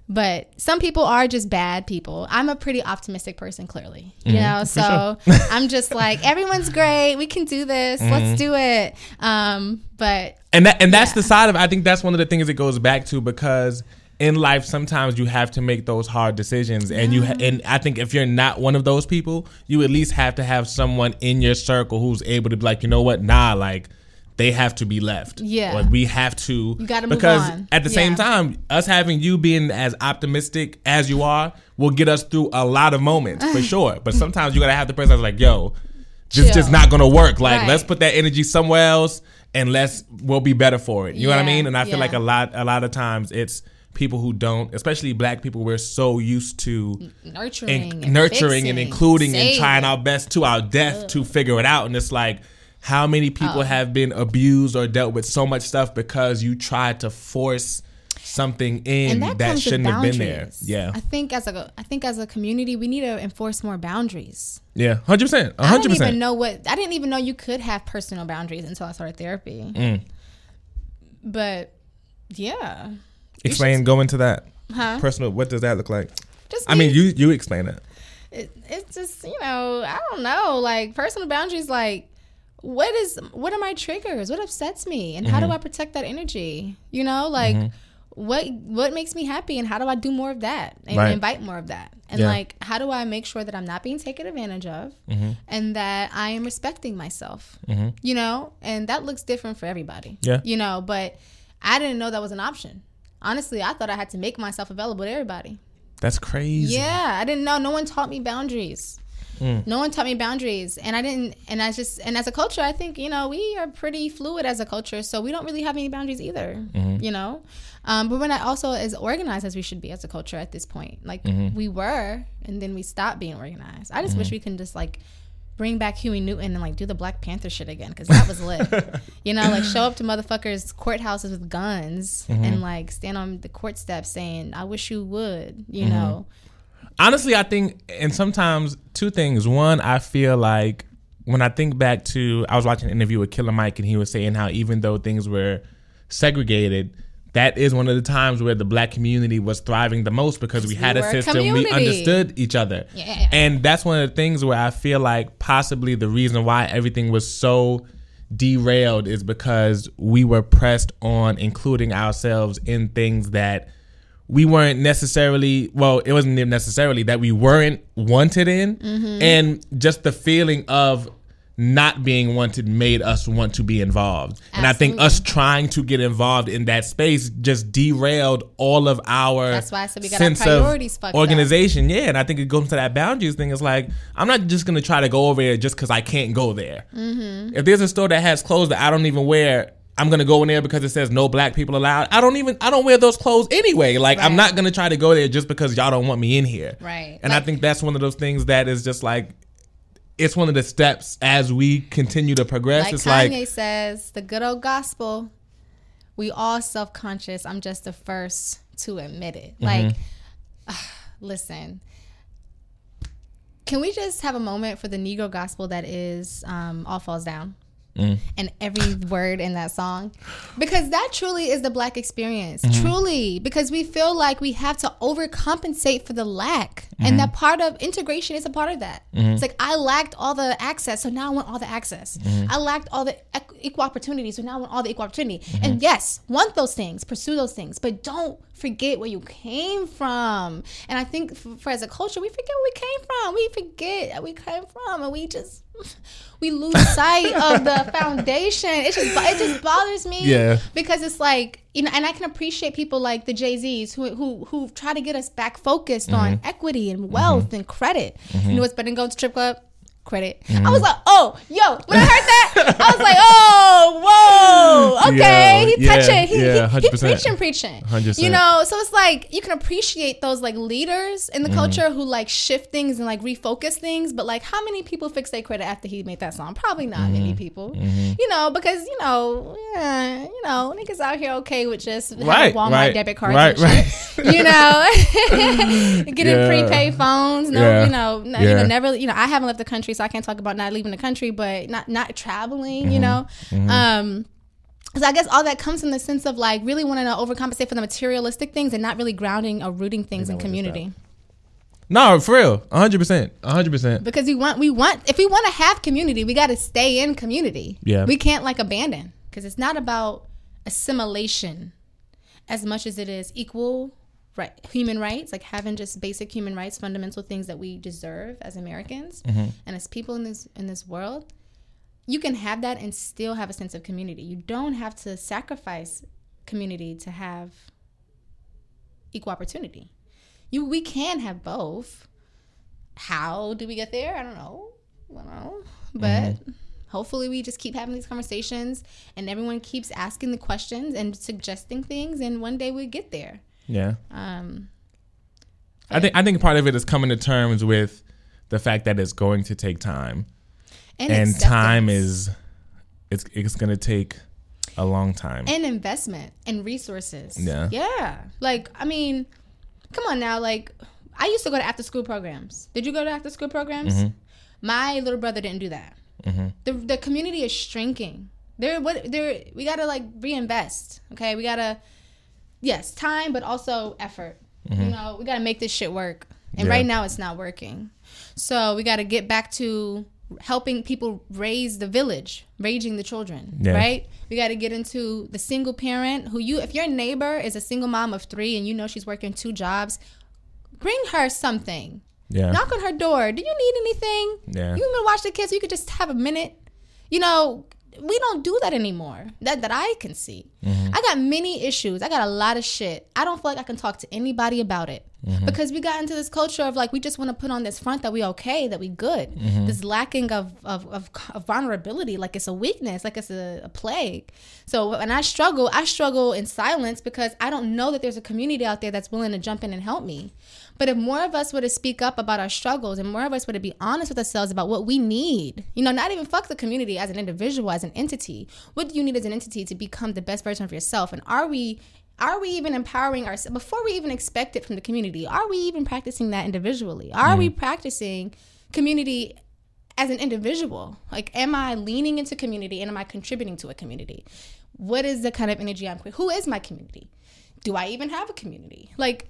But some people are just bad people. I'm a pretty optimistic person clearly you Mm-hmm. know so i'm just like everyone's great. We can do this. Mm-hmm. let's do it. Um but and that and that's Yeah. the side of I think that's one of the things it goes back to because in life sometimes you have to make those hard decisions and you ha- and I think if you're not one of those people you at least have to have someone in your circle who's able to be like you know what? Nah like they have to be left Yeah. or we have to You gotta move because on. at the same time us having you being as optimistic as you are will get us through a lot of moments for sure but sometimes you gotta have the person that's like yo this just not gonna work like Right. let's put that energy somewhere else and let's, we'll be better for it. You know what I mean? And I feel yeah. like a lot a lot of times it's people who don't, especially black people, we're so used to nurturing, and and nurturing and fixing, including and trying our best to our death to figure it out. And it's like how many people Oh. have been abused or dealt with so much stuff because you tried to force something in that, that, shouldn't have been there. Yeah. I think as a I think as a community we need to enforce more boundaries. Yeah. Hundred percent. I hundred didn't even percent. know what I didn't even know you could have personal boundaries until I started therapy. Mm. But yeah, Explain, go into that. huh? Personal what does that look like? Just I mean you you explain it. it, it's just you know I don't know like personal boundaries like what is what are my triggers what upsets me and how Mm-hmm. do I protect that energy you know like what what makes me happy and how do I do more of that and Right. invite more of that and Yeah. like how do I make sure that I'm not being taken advantage of Mm-hmm. and that I am respecting myself you know and that looks different for everybody Yeah. you know but I didn't know that was an option honestly I thought I had to make myself available to everybody That's crazy. yeah, I didn't know. No one taught me boundaries. Mm. No one taught me boundaries, and I didn't. And I just and as a culture, I think you know we are pretty fluid as a culture, so we don't really have any boundaries either. Mm-hmm. You know, um, but we're not also as organized as we should be as a culture at this point. Like Mm-hmm. we were, and then we stopped being organized. I just wish we can just like bring back Huey Newton and like do the Black Panther shit again because that was lit. you know, like show up to motherfuckers' courthouses with guns Mm-hmm. and like stand on the court steps saying, "I wish you would." Mm-hmm. You know. Honestly, I think, and sometimes two things. One, I feel like when I think back to, I was watching an interview with Killer Mike, and he was saying how even though things were segregated, that is one of the times where the black community was thriving the most because we had a were a system, we understood each other. Yeah. And that's one of the things where I feel like possibly the reason why everything was so derailed is because we were pressed on including ourselves in things that we weren't necessarily well it wasn't necessarily that we weren't wanted in Mm-hmm. and just the feeling of not being wanted made us want to be involved and i think us trying to get involved in that space just derailed all of our That's why I said we got our sense priorities of fucked up. organization yeah and i think it goes to that boundaries thing it's like i'm not just gonna try to go over there just because i can't go there Mm-hmm. if there's a store that has clothes that i don't even wear I'm gonna go in there because it says no black people allowed. I don't even I don't wear those clothes anyway. Like I'm not gonna try to go there just because y'all don't want me in here. Right. And I think that's one of those things that is just like it's one of the steps as we continue to progress. Like it's Kanye like says, the good old gospel. We all self conscious. I'm just the first to admit it. Mm-hmm. Like, listen. Can we just have a moment for the Negro gospel that is um, All Falls Down? Mm. And every word in that song. Because that truly is the black experience. Mm-hmm. Truly. Because we feel like we have to overcompensate for the lack. Mm-hmm. And that part of integration is a part of that. It's like I lacked all the access, so now I want all the access. Mm-hmm. I lacked all the equal opportunity, so now I want all the equal opportunity. Mm-hmm. And yes, want those things, pursue those things, but don't forget where you came from. And I think for, for as a culture, we forget where we came from. We forget where we came from, and we just we lose sight of the foundation. It just it just bothers me. Yeah. Because it's like you know, and I can appreciate people like the Jay Z's who who who try to get us back focused on Mm-hmm. equity and wealth and credit. You know what's better than going to strip club? Credit. I was like, oh, yo, when I heard that, I was like, oh, whoa, okay, Yeah, he yeah, touching, he, yeah, he, he preaching, preaching. 100%. You know, so it's like you can appreciate those like leaders in the Mm-hmm. culture who like shift things and like refocus things. But like, how many people fix their credit after he made that song? Probably not many Mm-hmm. people. You know, because you know, yeah, you know, niggas out here okay with just having Right, Walmart right, debit cards right, shit. You know, getting prepaid phones. No, you know, no, you know, never. You know, I haven't left the country, so I can't talk about not leaving the country, but not not traveling. Mm-hmm. You know, um. So I guess all that comes from the sense of like really wanting to overcompensate for the materialistic things and not really grounding or rooting things in community. no, for real, hundred percent, hundred percent. Because we want we want if we want to have community, we got to stay in community. Yeah. We can't like abandon because it's not about assimilation as much as it is equal right human rights, like having just basic human rights, fundamental things that we deserve as Americans mm-hmm. and as people in this in this world. You can have that and still have a sense of community. You don't have to sacrifice community to have equal opportunity. You we can have both. How do we get there? I don't know. I don't know. But mm-hmm. hopefully we just keep having these conversations and everyone keeps asking the questions and suggesting things and one day we get there Yeah. um I think I think part of it is coming to terms with the fact that it's going to take time, and, and time is it's it's going to take a long time. and investment and resources. Yeah. yeah. Like i mean come on now like i used to go to after school programs. Did you go to after school programs? Mm-hmm. my little brother didn't do that. The, the community is shrinking. There what there we gotta like reinvest okay? We gotta yes time but also effort you know we gotta make this shit work and Mm-hmm. Yeah. right now it's not working so we gotta get back to helping people raise the village raising the children Yeah. right we got to get into the single parent who you if your neighbor is a single mom of three and you know she's working two jobs bring her something yeah. knock on her door do you need anything Yeah. you want to watch the kids you could just have a minute you know we don't do that anymore that that i can see Mm-hmm. i got many issues i got a lot of shit i don't feel like i can talk to anybody about it Mm-hmm. because we got into this culture of like we just want to put on this front that we okay that we good Mm-hmm. this lacking of, of, of, of vulnerability like it's a weakness like it's a, a plague so when i struggle i struggle in silence because i don't know that there's a community out there that's willing to jump in and help me but if more of us were to speak up about our struggles and more of us were to be honest with ourselves about what we need, you know, not even fuck the community as an individual, as an entity. What do you need as an entity to become the best version of yourself? And are we are we even empowering ourselves before we even expect it from the community? Are we even practicing that individually? Are we practicing community as an individual? Like, am I leaning into community and am I contributing to a community? What is the kind of energy I'm? Creating? Who is my community? Do I even have a community? Like,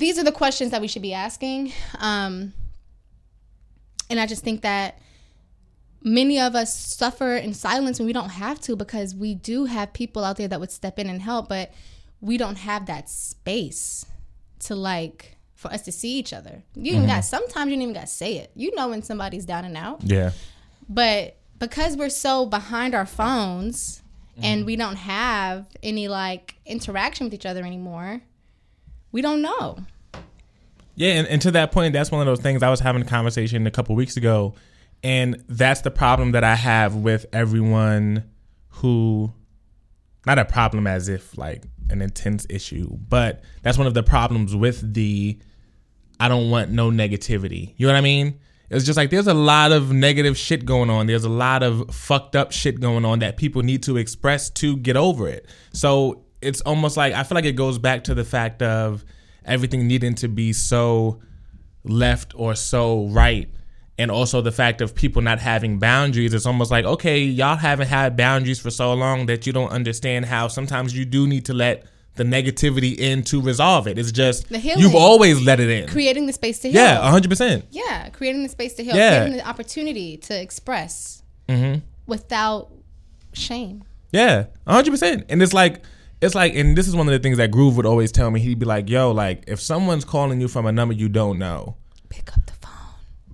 these are the questions that we should be asking. Um, and I just think that many of us suffer in silence when we don't have to because we do have people out there that would step in and help, but we don't have that space to like for us to see each other. You even got sometimes you don't even got to say it. You know when somebody's down and out. yeah. But because we're so behind our phones and we don't have any like interaction with each other anymore, we don't know. Yeah, and, and to that point, that's one of those things I was having a conversation a couple weeks ago, and that's the problem that I have with everyone who, not a problem as if like an intense issue, but that's one of the problems with the, I don't want no negativity. You know what I mean? It's just like there's a lot of negative shit going on. There's a lot of fucked up shit going on that people need to express to get over it. So it's almost like I feel like it goes back to the fact of everything needing to be so left or so right. And also the fact of people not having boundaries. It's almost like, okay, y'all haven't had boundaries for so long that you don't understand how sometimes you do need to let the negativity in to resolve it. It's just you've always let it in. Creating the space to heal. Yeah, hundred percent. Yeah, creating the space to heal, Yeah. creating the opportunity to express mm-hmm. without shame. Yeah, hundred percent. And it's like it's like, and this is one of the things that Groove would always tell me. He'd be like, "Yo, like if someone's calling you from a number you don't know, Pick up the phone.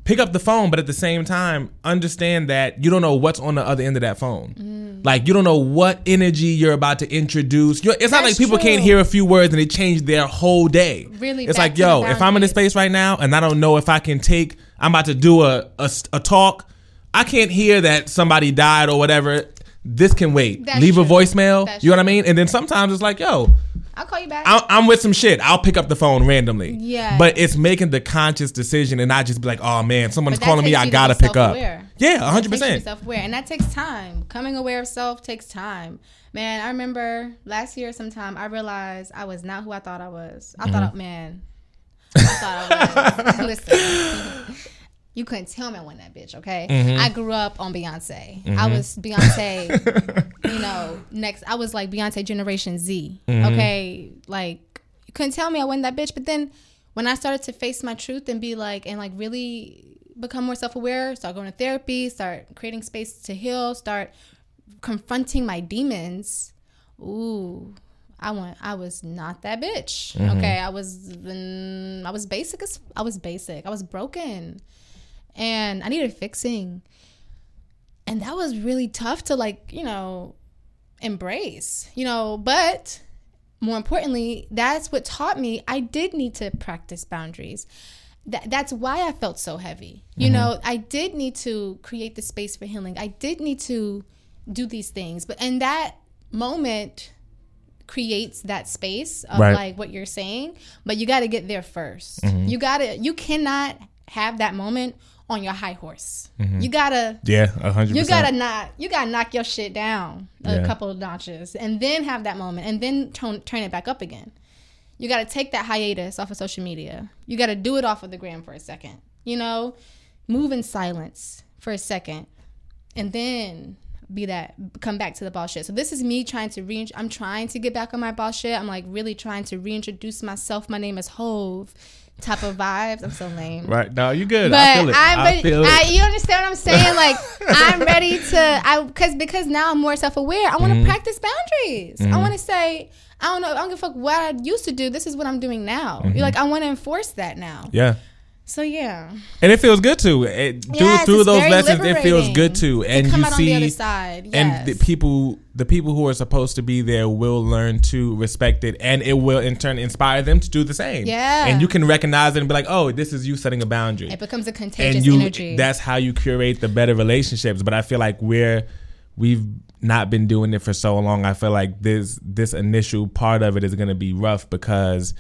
pick up the phone, but at the same time, understand that you don't know what's on the other end of that phone. Mm. Like you don't know what energy you're about to introduce. You're, it's not like people true. can't hear a few words and it changed their whole day. Really it's like, yo, if I'm in boundaries. space right now and I don't know if I can take, I'm about to do a a, a talk. I can't hear that somebody died or whatever. This can wait. That's Leave a voicemail. That's you know what I mean? And then sometimes it's like, yo, I'll call you back. I'm, I'm with some shit. I'll pick up the phone randomly. Yeah. But it's making the conscious decision and not just be like, oh man, someone's calling me. I gotta pick up. Yeah, That 100. takes you to be percent self-aware, and that takes time. Coming aware of self takes time. Man, I remember last year sometime I realized I was not who I thought I was. I thought, mm-hmm. man, I thought I was. Listen, you couldn't tell me I wasn't that bitch. Okay, mm-hmm. I grew up on Beyonce. I mm-hmm. was Beyonce. you know, next I was like Beyonce Generation Z. Mm-hmm. Okay, like you couldn't tell me I wasn't that bitch. But then when I started to face my truth and be like, and like really become more self aware, start going to therapy, start creating space to heal, start confronting my demons. Ooh, I went. I was not that bitch. Okay, I was. mm, I was basic as. I was basic. I was broken, and I needed fixing. And that was really tough to like, you know, embrace. You know, but more importantly, that's what taught me I did need to practice boundaries. that, that's why I felt so heavy. You mm-hmm. know, I did need to create the space for healing. I did need to do these things, but and that moment creates that space of Right. like what you're saying, but you got to get there 1st mm-hmm. You got to you cannot have that moment on your high horse. Mm-hmm. You got to Yeah, a hundred you gotta not you gotta knock your shit down a Yeah. couple of notches and then have that moment and then turn turn it back up again. You gotta take that hiatus off of social media. You gotta do it off of the gram for a second you know? Move in silence for a second and then be that come back to the ball shit. So this is me trying to re i'm trying to get back on my ball shit. I'm like really trying to reintroduce myself. My name is Hov type of vibes i'm so lame Right. No, you good. but I feel it. I'm, I feel I, it. you understand what I'm saying? Like I'm ready to, I because because now I'm more self aware. I want to Mm-hmm. practice boundaries. I want to say, I don't know, I don't give a fuck what I used to do. This is what I'm doing now. Mm-hmm. You're like I want to enforce that now. Yeah. So yeah, And it feels good to. It, through Yes, through it's those lessons, it feels good to. And you see, on the other side. Yes. and the people, the people who are supposed to be there, will learn to respect it, and it will in turn inspire them to do the same. Yeah. And you can recognize it and be like, "Oh, this is you setting a boundary." it becomes a contagious and you, energy. that's how you curate the better relationships. But I feel like we're we've not been doing it for so long. I feel like this this initial part of it is going to be rough because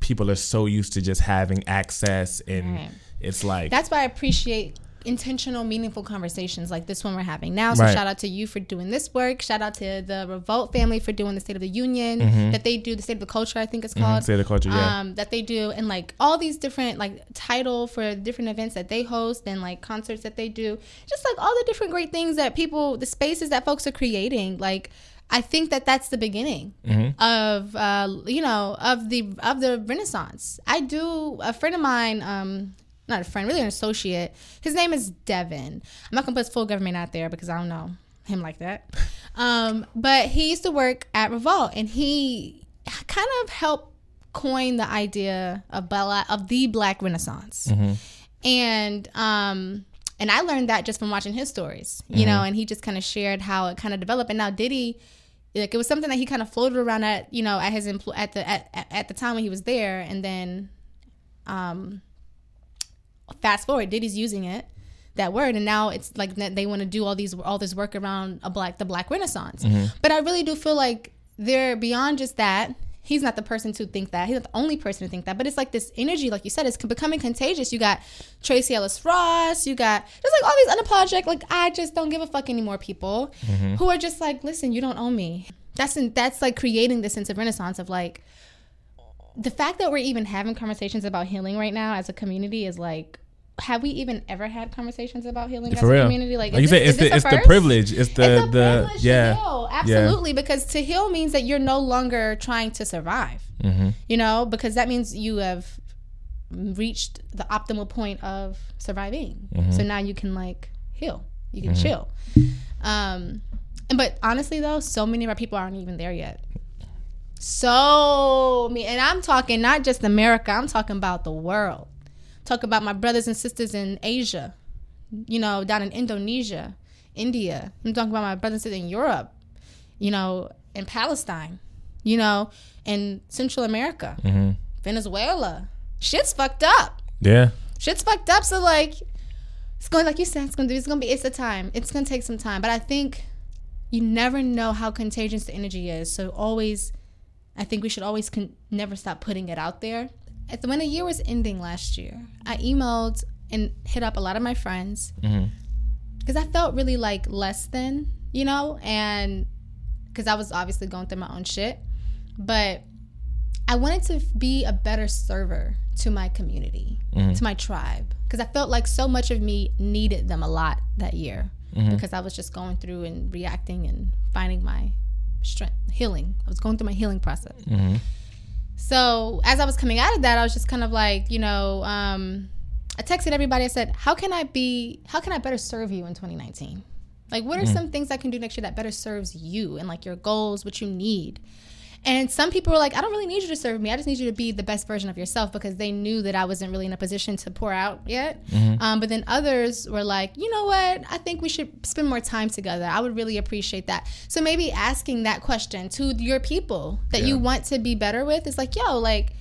people are so used to just having access and Right. it's like That's why I appreciate intentional, meaningful conversations like this one we're having now. So Right. shout out to you for doing this work. Shout out to the Revolt family for doing the State of the Union that they do, the State of the Culture, I think it's called. State of the Culture, yeah. Um, that they do, and like all these different like title for different events that they host and like concerts that they do. Just like all the different great things that people, the spaces that folks are creating, like. I think that that's the beginning Mm-hmm. of uh, you know of the of the Renaissance. I do a friend of mine, um, not a friend, really an associate. His name is Devin. I'm not gonna put his full government out there because I don't know him like that. Um, but he used to work at Revolt, and he kind of helped coin the idea of Bella of the Black Renaissance, and um, and I learned that just from watching his stories, you know. And he just kind of shared how it kind of developed. And now Diddy like it was something that he kind of floated around at you know at his empl- at the at, at- the time when he was there and then um fast forward diddy's using it that word and now it's like they want to do all these all this work around a black the black renaissance. But i really do feel like they're beyond just that he's not the person to think that. He's not the only person to think that. But it's like this energy like you said it's becoming contagious. You got Tracee Ellis Ross you got just like all these unapologetic like i just don't give a fuck anymore people mm-hmm. who are just like listen you don't own me. That's in, that's like creating this sense of renaissance of like the fact that we're even having conversations about healing right now as a community is like have we even ever had conversations about healing as for a community like, like you said, it's the it's the privilege. It's the it's a the yeah. heal, absolutely. Because to heal means that you're no longer trying to survive. Mm-hmm. You know, because that means you have reached the optimal point of surviving. Mm-hmm. So now you can like heal. You can chill. Um, and but honestly though, so many of our people aren't even there yet. So me, and I'm talking not just America. I'm talking about the world. Talk about my brothers and sisters in Asia. You know, down in Indonesia, India. I'm talking about my brothers and sisters in Europe. You know, in Palestine. You know, in Central America, mm-hmm. Venezuela. Shit's fucked up Yeah. shit's fucked up. So like, it's going like you said, it's gonna do. It's gonna be. It's a time. It's gonna take some time. But I think you never know how contagious the energy is. So always, I think we should always con- never stop putting it out there. At the, when the year was ending last year, I emailed and hit up a lot of my friends mm-hmm. because I felt really like less than, you know, and because I was obviously going through my own shit, but I wanted to be a better server to my community, mm-hmm. to my tribe, because I felt like so much of me needed them a lot that year mm-hmm. because I was just going through and reacting and finding my strength, healing. I was going through my healing process. So as I was coming out of that, I was just kind of like, you know, um, I texted everybody. I said, "How can I be? How can I better serve you in 2019? Like, what are some things I can do next year that better serves you and like your goals, what you need?" And some people were like, I don't really need you to serve me. I just need you to be the best version of yourself because they knew that I wasn't really in a position to pour out yet. Mm-hmm. Um, but then others were like, you know what? I think we should spend more time together. I would really appreciate that. So maybe asking that question to your people that you want to be better with is like, yo, like,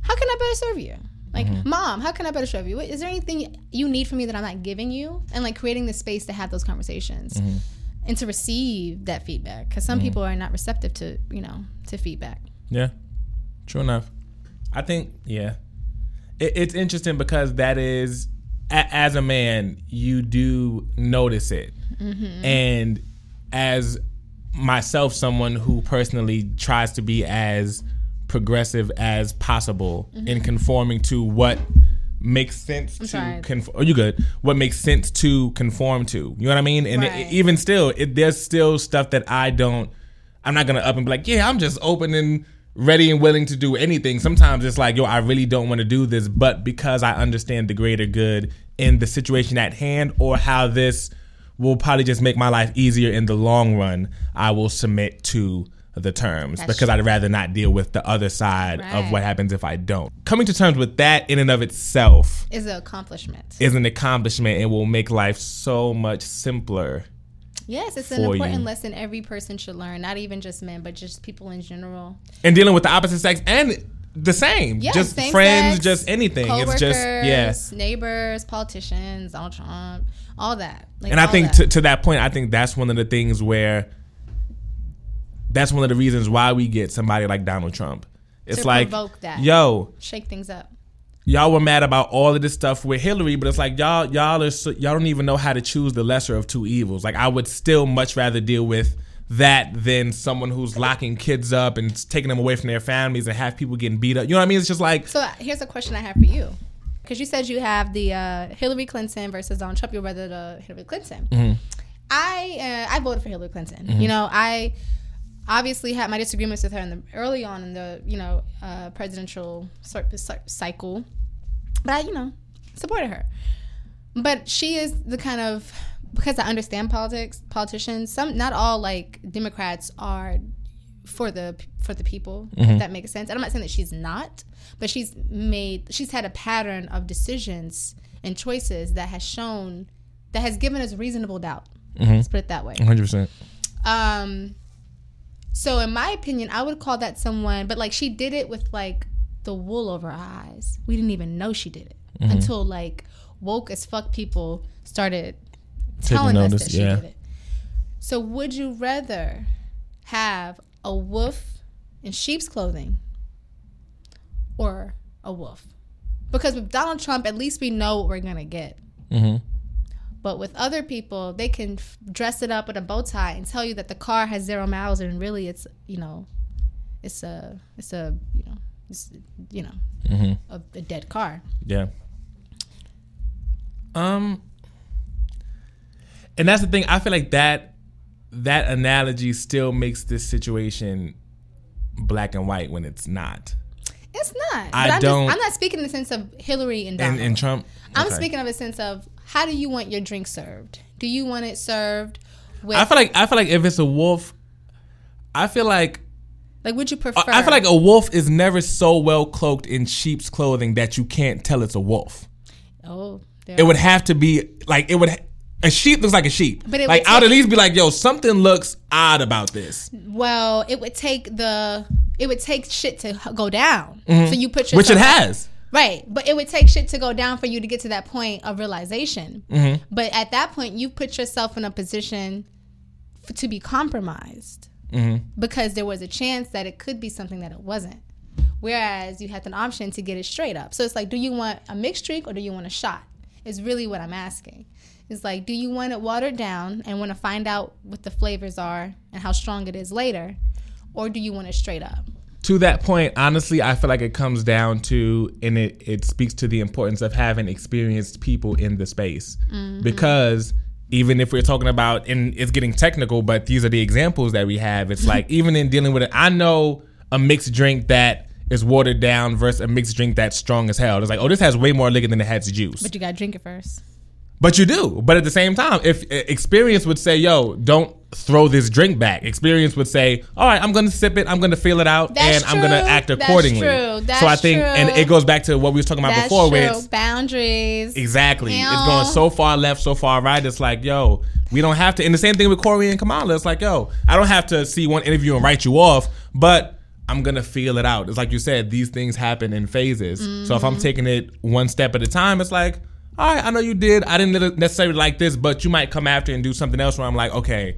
how can I better serve you? Like, mm-hmm. mom, how can I better serve you? Is there anything you need from me that I'm not giving you? And like creating the space to have those conversations mm-hmm. And to receive that feedback. Because some mm. people are not receptive to, you know, to feedback. Yeah, true enough. I think yeah, it, it's interesting because that is a, as a man you do notice it, mm-hmm. and as myself, someone who personally tries to be as progressive as possible mm-hmm. in conforming to what makes sense to sorry. conform. Oh, you good? What makes sense to conform to? You know what I mean? And Right. even still, it, there's still stuff that I don't. I'm not gonna up and be like, yeah, I'm just open and ready and willing to do anything. Sometimes it's like, yo, I really don't want to do this, but because I understand the greater good in the situation at hand or how this will probably just make my life easier in the long run, I will submit to the terms That's because I'd rather not deal with the other side of what happens if I don't. Coming to terms with that in and of itself Is an accomplishment. is an accomplishment and will make life so much simpler. Yes, it's an important you. lesson every person should learn. Not even just men, but just people in general. And dealing with the opposite sex and the same. Yeah, just same friends, sex, just anything. It's just yeah. neighbors, politicians, Donald Trump, all that. Like, And I think that. to, to that point, I think that's one of the things where that's one of the reasons why we get somebody like Donald Trump. It's like, yo, shake things up. y'all were mad about all of this stuff with Hillary, but it's like y'all y'all are so, y'all don't even know how to choose the lesser of two evils. Like I would still much rather deal with that than someone who's locking kids up and taking them away from their families and have people getting beat up. You know what I mean? It's just like So uh, here's a question I have for you. Because you said you have the uh, Hillary Clinton versus Donald Trump. You'd rather the Hillary Clinton. Mm-hmm. I uh, I voted for Hillary Clinton. You know, I obviously had my disagreements with her in the early on in the you know uh, presidential cy- cy- cycle, but I you know supported her. But she is the kind of because I understand politics, politicians. Some not all like Democrats are for the for the people. If that makes sense. And I'm not saying that she's not, but she's made she's had a pattern of decisions and choices that has shown that has given us reasonable doubt. Let's put it that way. 100%. Um, so in my opinion, I would call that someone, but like she did it with like the wool over her eyes. We didn't even know she did it mm-hmm. until like woke as fuck people started telling us notice, that she yeah. did it. So would you rather have a wolf in sheep's clothing or a wolf? Because with Donald Trump, at least we know what we're gonna get. Mm-hmm. But with other people, they can f- dress it up with a bow tie and tell you that the car has zero miles, and really, it's you know, it's a it's a you know, it's you know, a, a dead car. Yeah. Um and that's the thing, I feel like that that analogy still makes this situation black and white when it's not. It's not. But I I'm don't- Just, I'm not speaking in the sense of Hillary and And Donald. and Trump I'm speaking of a sense of how do you want your drink served? Do you want it served with I feel like I feel like if it's a wolf I feel like like would you prefer? I feel like a wolf is never so well cloaked in sheep's clothing that you can't tell it's a wolf. oh, there It would have to be like it would a sheep looks like a sheep. But it like would I'd at least be like, yo, something looks odd about this. well, it would take the it would take shit to go down. Mm-hmm. So you put yourself Which it has. Right, but it would take shit to go down for you to get to that point of realization. Mm-hmm. But at that point, you put yourself in a position f- to be compromised Mm-hmm. because there was a chance that it could be something that it wasn't. Whereas you had an option to get it straight up. So it's like, do you want a mixed drink or do you want a shot? Is really what I'm asking. It's like, do you want it watered down and want to find out what the flavors are and how strong it is later, or do you want it straight up? To that point, honestly, I feel like it comes down to, and it, it speaks to the importance of having experienced people in the space. Mm-hmm. Because even if we're talking about, and it's getting technical, but these are the examples that we have. It's like, even in dealing with it, I know a mixed drink that is watered down versus a mixed drink that's strong as hell. It's like, oh, this has way more liquor than it has juice. But you gotta drink it first. But you do. But at the same time, if uh, experience would say, "Yo, don't throw this drink back," experience would say, "All right, I'm going to sip it. I'm going to feel it out, That's and I'm going to true. act That's accordingly." true. That's so I think, and it goes back to what we was talking about That's before, true. it's Boundaries. exactly You it's going so far left, so far right. It's like, yo, we don't have to. And the same thing with Cory and Kamala. It's like, yo, I don't have to see one interview and write you off, but I'm gonna feel it out. It's like you said, these things happen in phases. So if I'm Mm-hmm. taking it one step at a time, it's like, all right, I know you did. I didn't necessarily like this, but you might come after and do something else where I'm like, okay,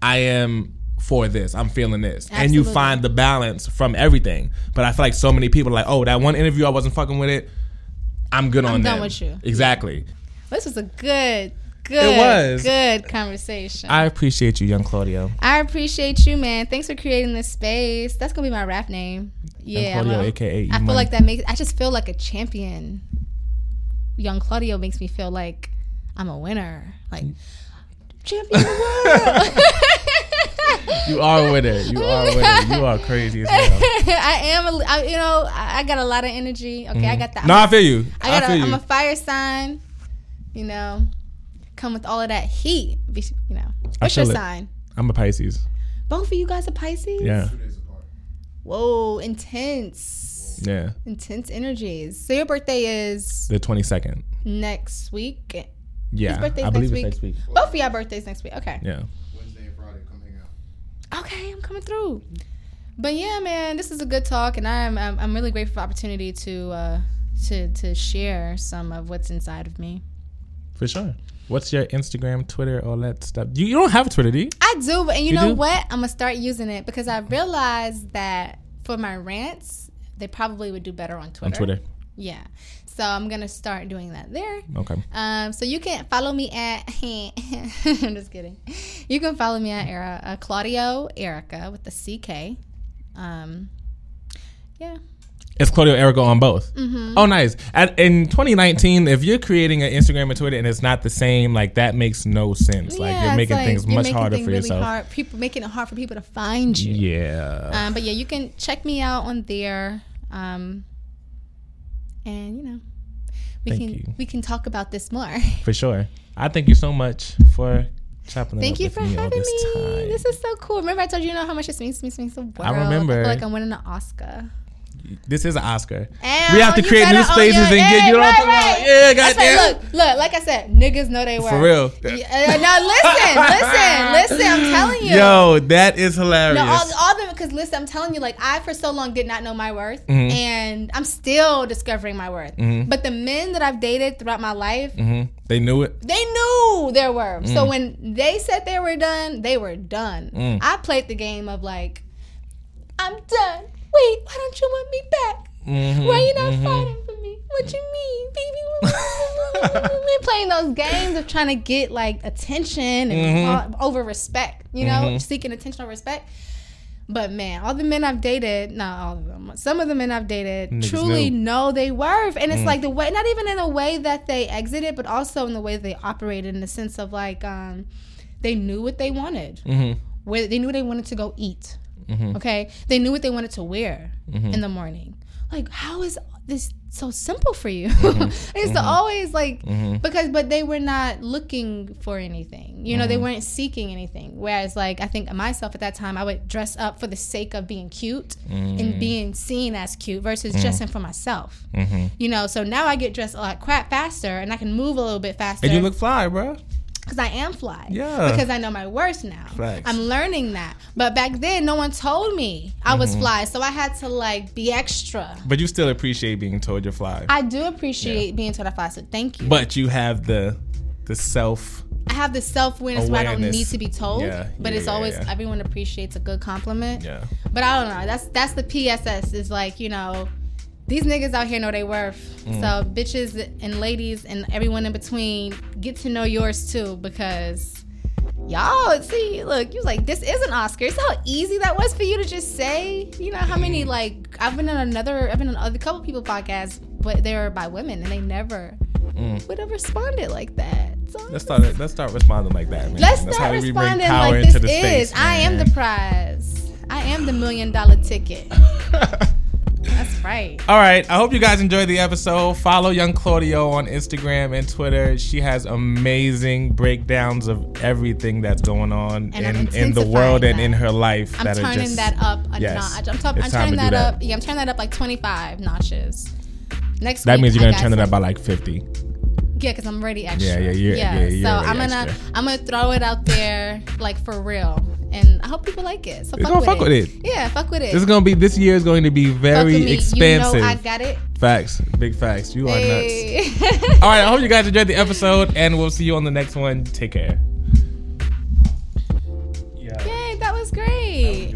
I am for this. I'm feeling this. And you find the balance from everything. But I feel like so many people are like, oh, that one interview I wasn't fucking with it. I'm good on that. done them. with you. Exactly. This was a good, good, was. good conversation. I appreciate you, young Claudio. I appreciate you, man. Thanks for creating this space. That's gonna be my rap name. Yeah, Claudio, I'm a- aka I feel like that makes. I just feel like a champion. Young Claudio makes me feel like I'm a winner. Like champion of the world. You are a winner. You are a winner. You are crazy as hell. I am. A, I, you know, I, I got a lot of energy. Okay, I got that. Mm-hmm. No, I feel you. I I, got. A, feel you. I'm a fire sign. You know, come with all of that heat. be- You know, what's your feel it. sign? I'm a Pisces. Both of you guys are Pisces. Yeah. Whoa, intense, Yeah. intense energies. So your birthday is The 22nd. next week. Yeah. birthday's I believe next it's next week. Both of y'all birthdays next week. Okay. Yeah. Wednesday and Friday, come hang out. Okay, I'm coming through. But yeah, man, this is a good talk, and I'm I'm, I'm really grateful for the opportunity to uh, to to share some of what's inside of me. For sure. What's your Instagram, Twitter, all that stuff? You, you don't have a Twitter, do you? I do, but and you, You know do? what? I'm gonna start using it because I realized that for my rants, they probably would do better on Twitter. On Twitter. Yeah. So I'm gonna start doing that there. Okay. Um, so you can follow me at. I'm just kidding. You can follow me at Era, uh, Claudio Erica with the CK. Um, yeah. It's Claudio Erico on both. Mm-hmm. Oh, nice. At, in 2019, if you're creating an Instagram and Twitter and it's not the same, like that makes no sense. like Yeah, you're it's making like things you're much making harder things for really yourself. Hard, people making it hard for people to find you. Yeah. Um, but yeah, you can check me out on there. Um, and you know, we Thank can you. we can talk about this more. for sure. I thank you so much for chopping it Thank up you with for me all having this me. time. This is so cool. Remember, I told you, you know how much this means to me. This means the world. I remember. feel like I'm winning an Oscar. This is an Oscar. And we have to create new spaces and get you know right, talking right. Yeah, That's right. Look, look, like I said, niggas know they work. For real. Yeah, now listen, listen, listen. I'm telling you. Yo, that is hilarious. No, all, all them because listen, I'm telling you, like I for so long did not know my worth, Mm-hmm. and I'm still discovering my worth. But the men that I've dated throughout my life, Mhm. They knew it. they knew their worth. Mm. So when they said they were done, they were done. Mm. I played the game of like, I'm done. Wait, why don't you want me back? Mm-hmm. Why you not fighting for me? What you mean, baby? We're playing those games of trying to get like attention and Mm-hmm. over respect, you know, seeking attention or respect. But man, all the men I've dated, not all of them, some of the men I've dated Niggas truly knew. know they worth. And it's Mm. like the way, not even in the way that they exited, but also in the way they operated in the sense of like, um, they knew what they wanted. Mm-hmm. Where they knew they wanted to go eat. Okay. They knew what they wanted to wear Mm-hmm. in the morning. Like, how is this so simple for you? Mm-hmm. I used to always like because but they were not looking for anything. You Mm-hmm. know, they weren't seeking anything. Whereas like I think myself at that time I would dress up for the sake of being cute Mm-hmm. and being seen as cute versus dressing for myself. Mm-hmm. You know, so now I get dressed like crap faster and I can move a little bit faster And you look fly, bro. Because I am fly. Yeah. Because I know my worth now. Facts. I'm learning that. But back then, no one told me I was Mm-hmm. fly, so I had to like be extra. But you still appreciate being told you're fly. I do appreciate being told I fly, so thank you. but you have the the self. I have the self awareness where I don't need to be told. Yeah, but yeah, it's yeah, always yeah. everyone appreciates a good compliment. Yeah. But I don't know. That's that's the PSS. Is like you know, these niggas out here know they worth. Mm. So bitches and ladies and everyone in between get to know yours too because y'all see look you like this is an Oscar. See how easy that was for you to just say. You know how many like I've been on another I've been on other couple people podcasts, but they were by women and they never would have responded like that. So Mm. Let's start. Let's start responding like that, man. Let's That's start how we bring responding power like into this the is. space. I am the prize. I am the million dollar ticket. That's right. All right. I hope you guys enjoyed the episode. Follow Young Claudio on Instagram and Twitter. She has amazing breakdowns of everything that's going on in, in the world and in her life. I'm that are turning just, that up a Yes. notch. I'm, t- I'm turning that, that. up. Yeah, I'm turning that up like 25 notches. Next That means you're gonna turn it up by like 50. Yeah, because I'm ready extra. Yeah, yeah, yeah. yeah, so I'm gonna extra. I'm gonna throw it out there like for real. And I hope people like it. So fuck, with, fuck it. with, it. Yeah, fuck with it. This is gonna be this year is going to be very expansive. You know I got it. Facts, big facts. You are hey. nuts. All right, I hope you guys enjoyed the episode, and we'll see you on the next one. Take care. Yeah, Yay, that was great. That was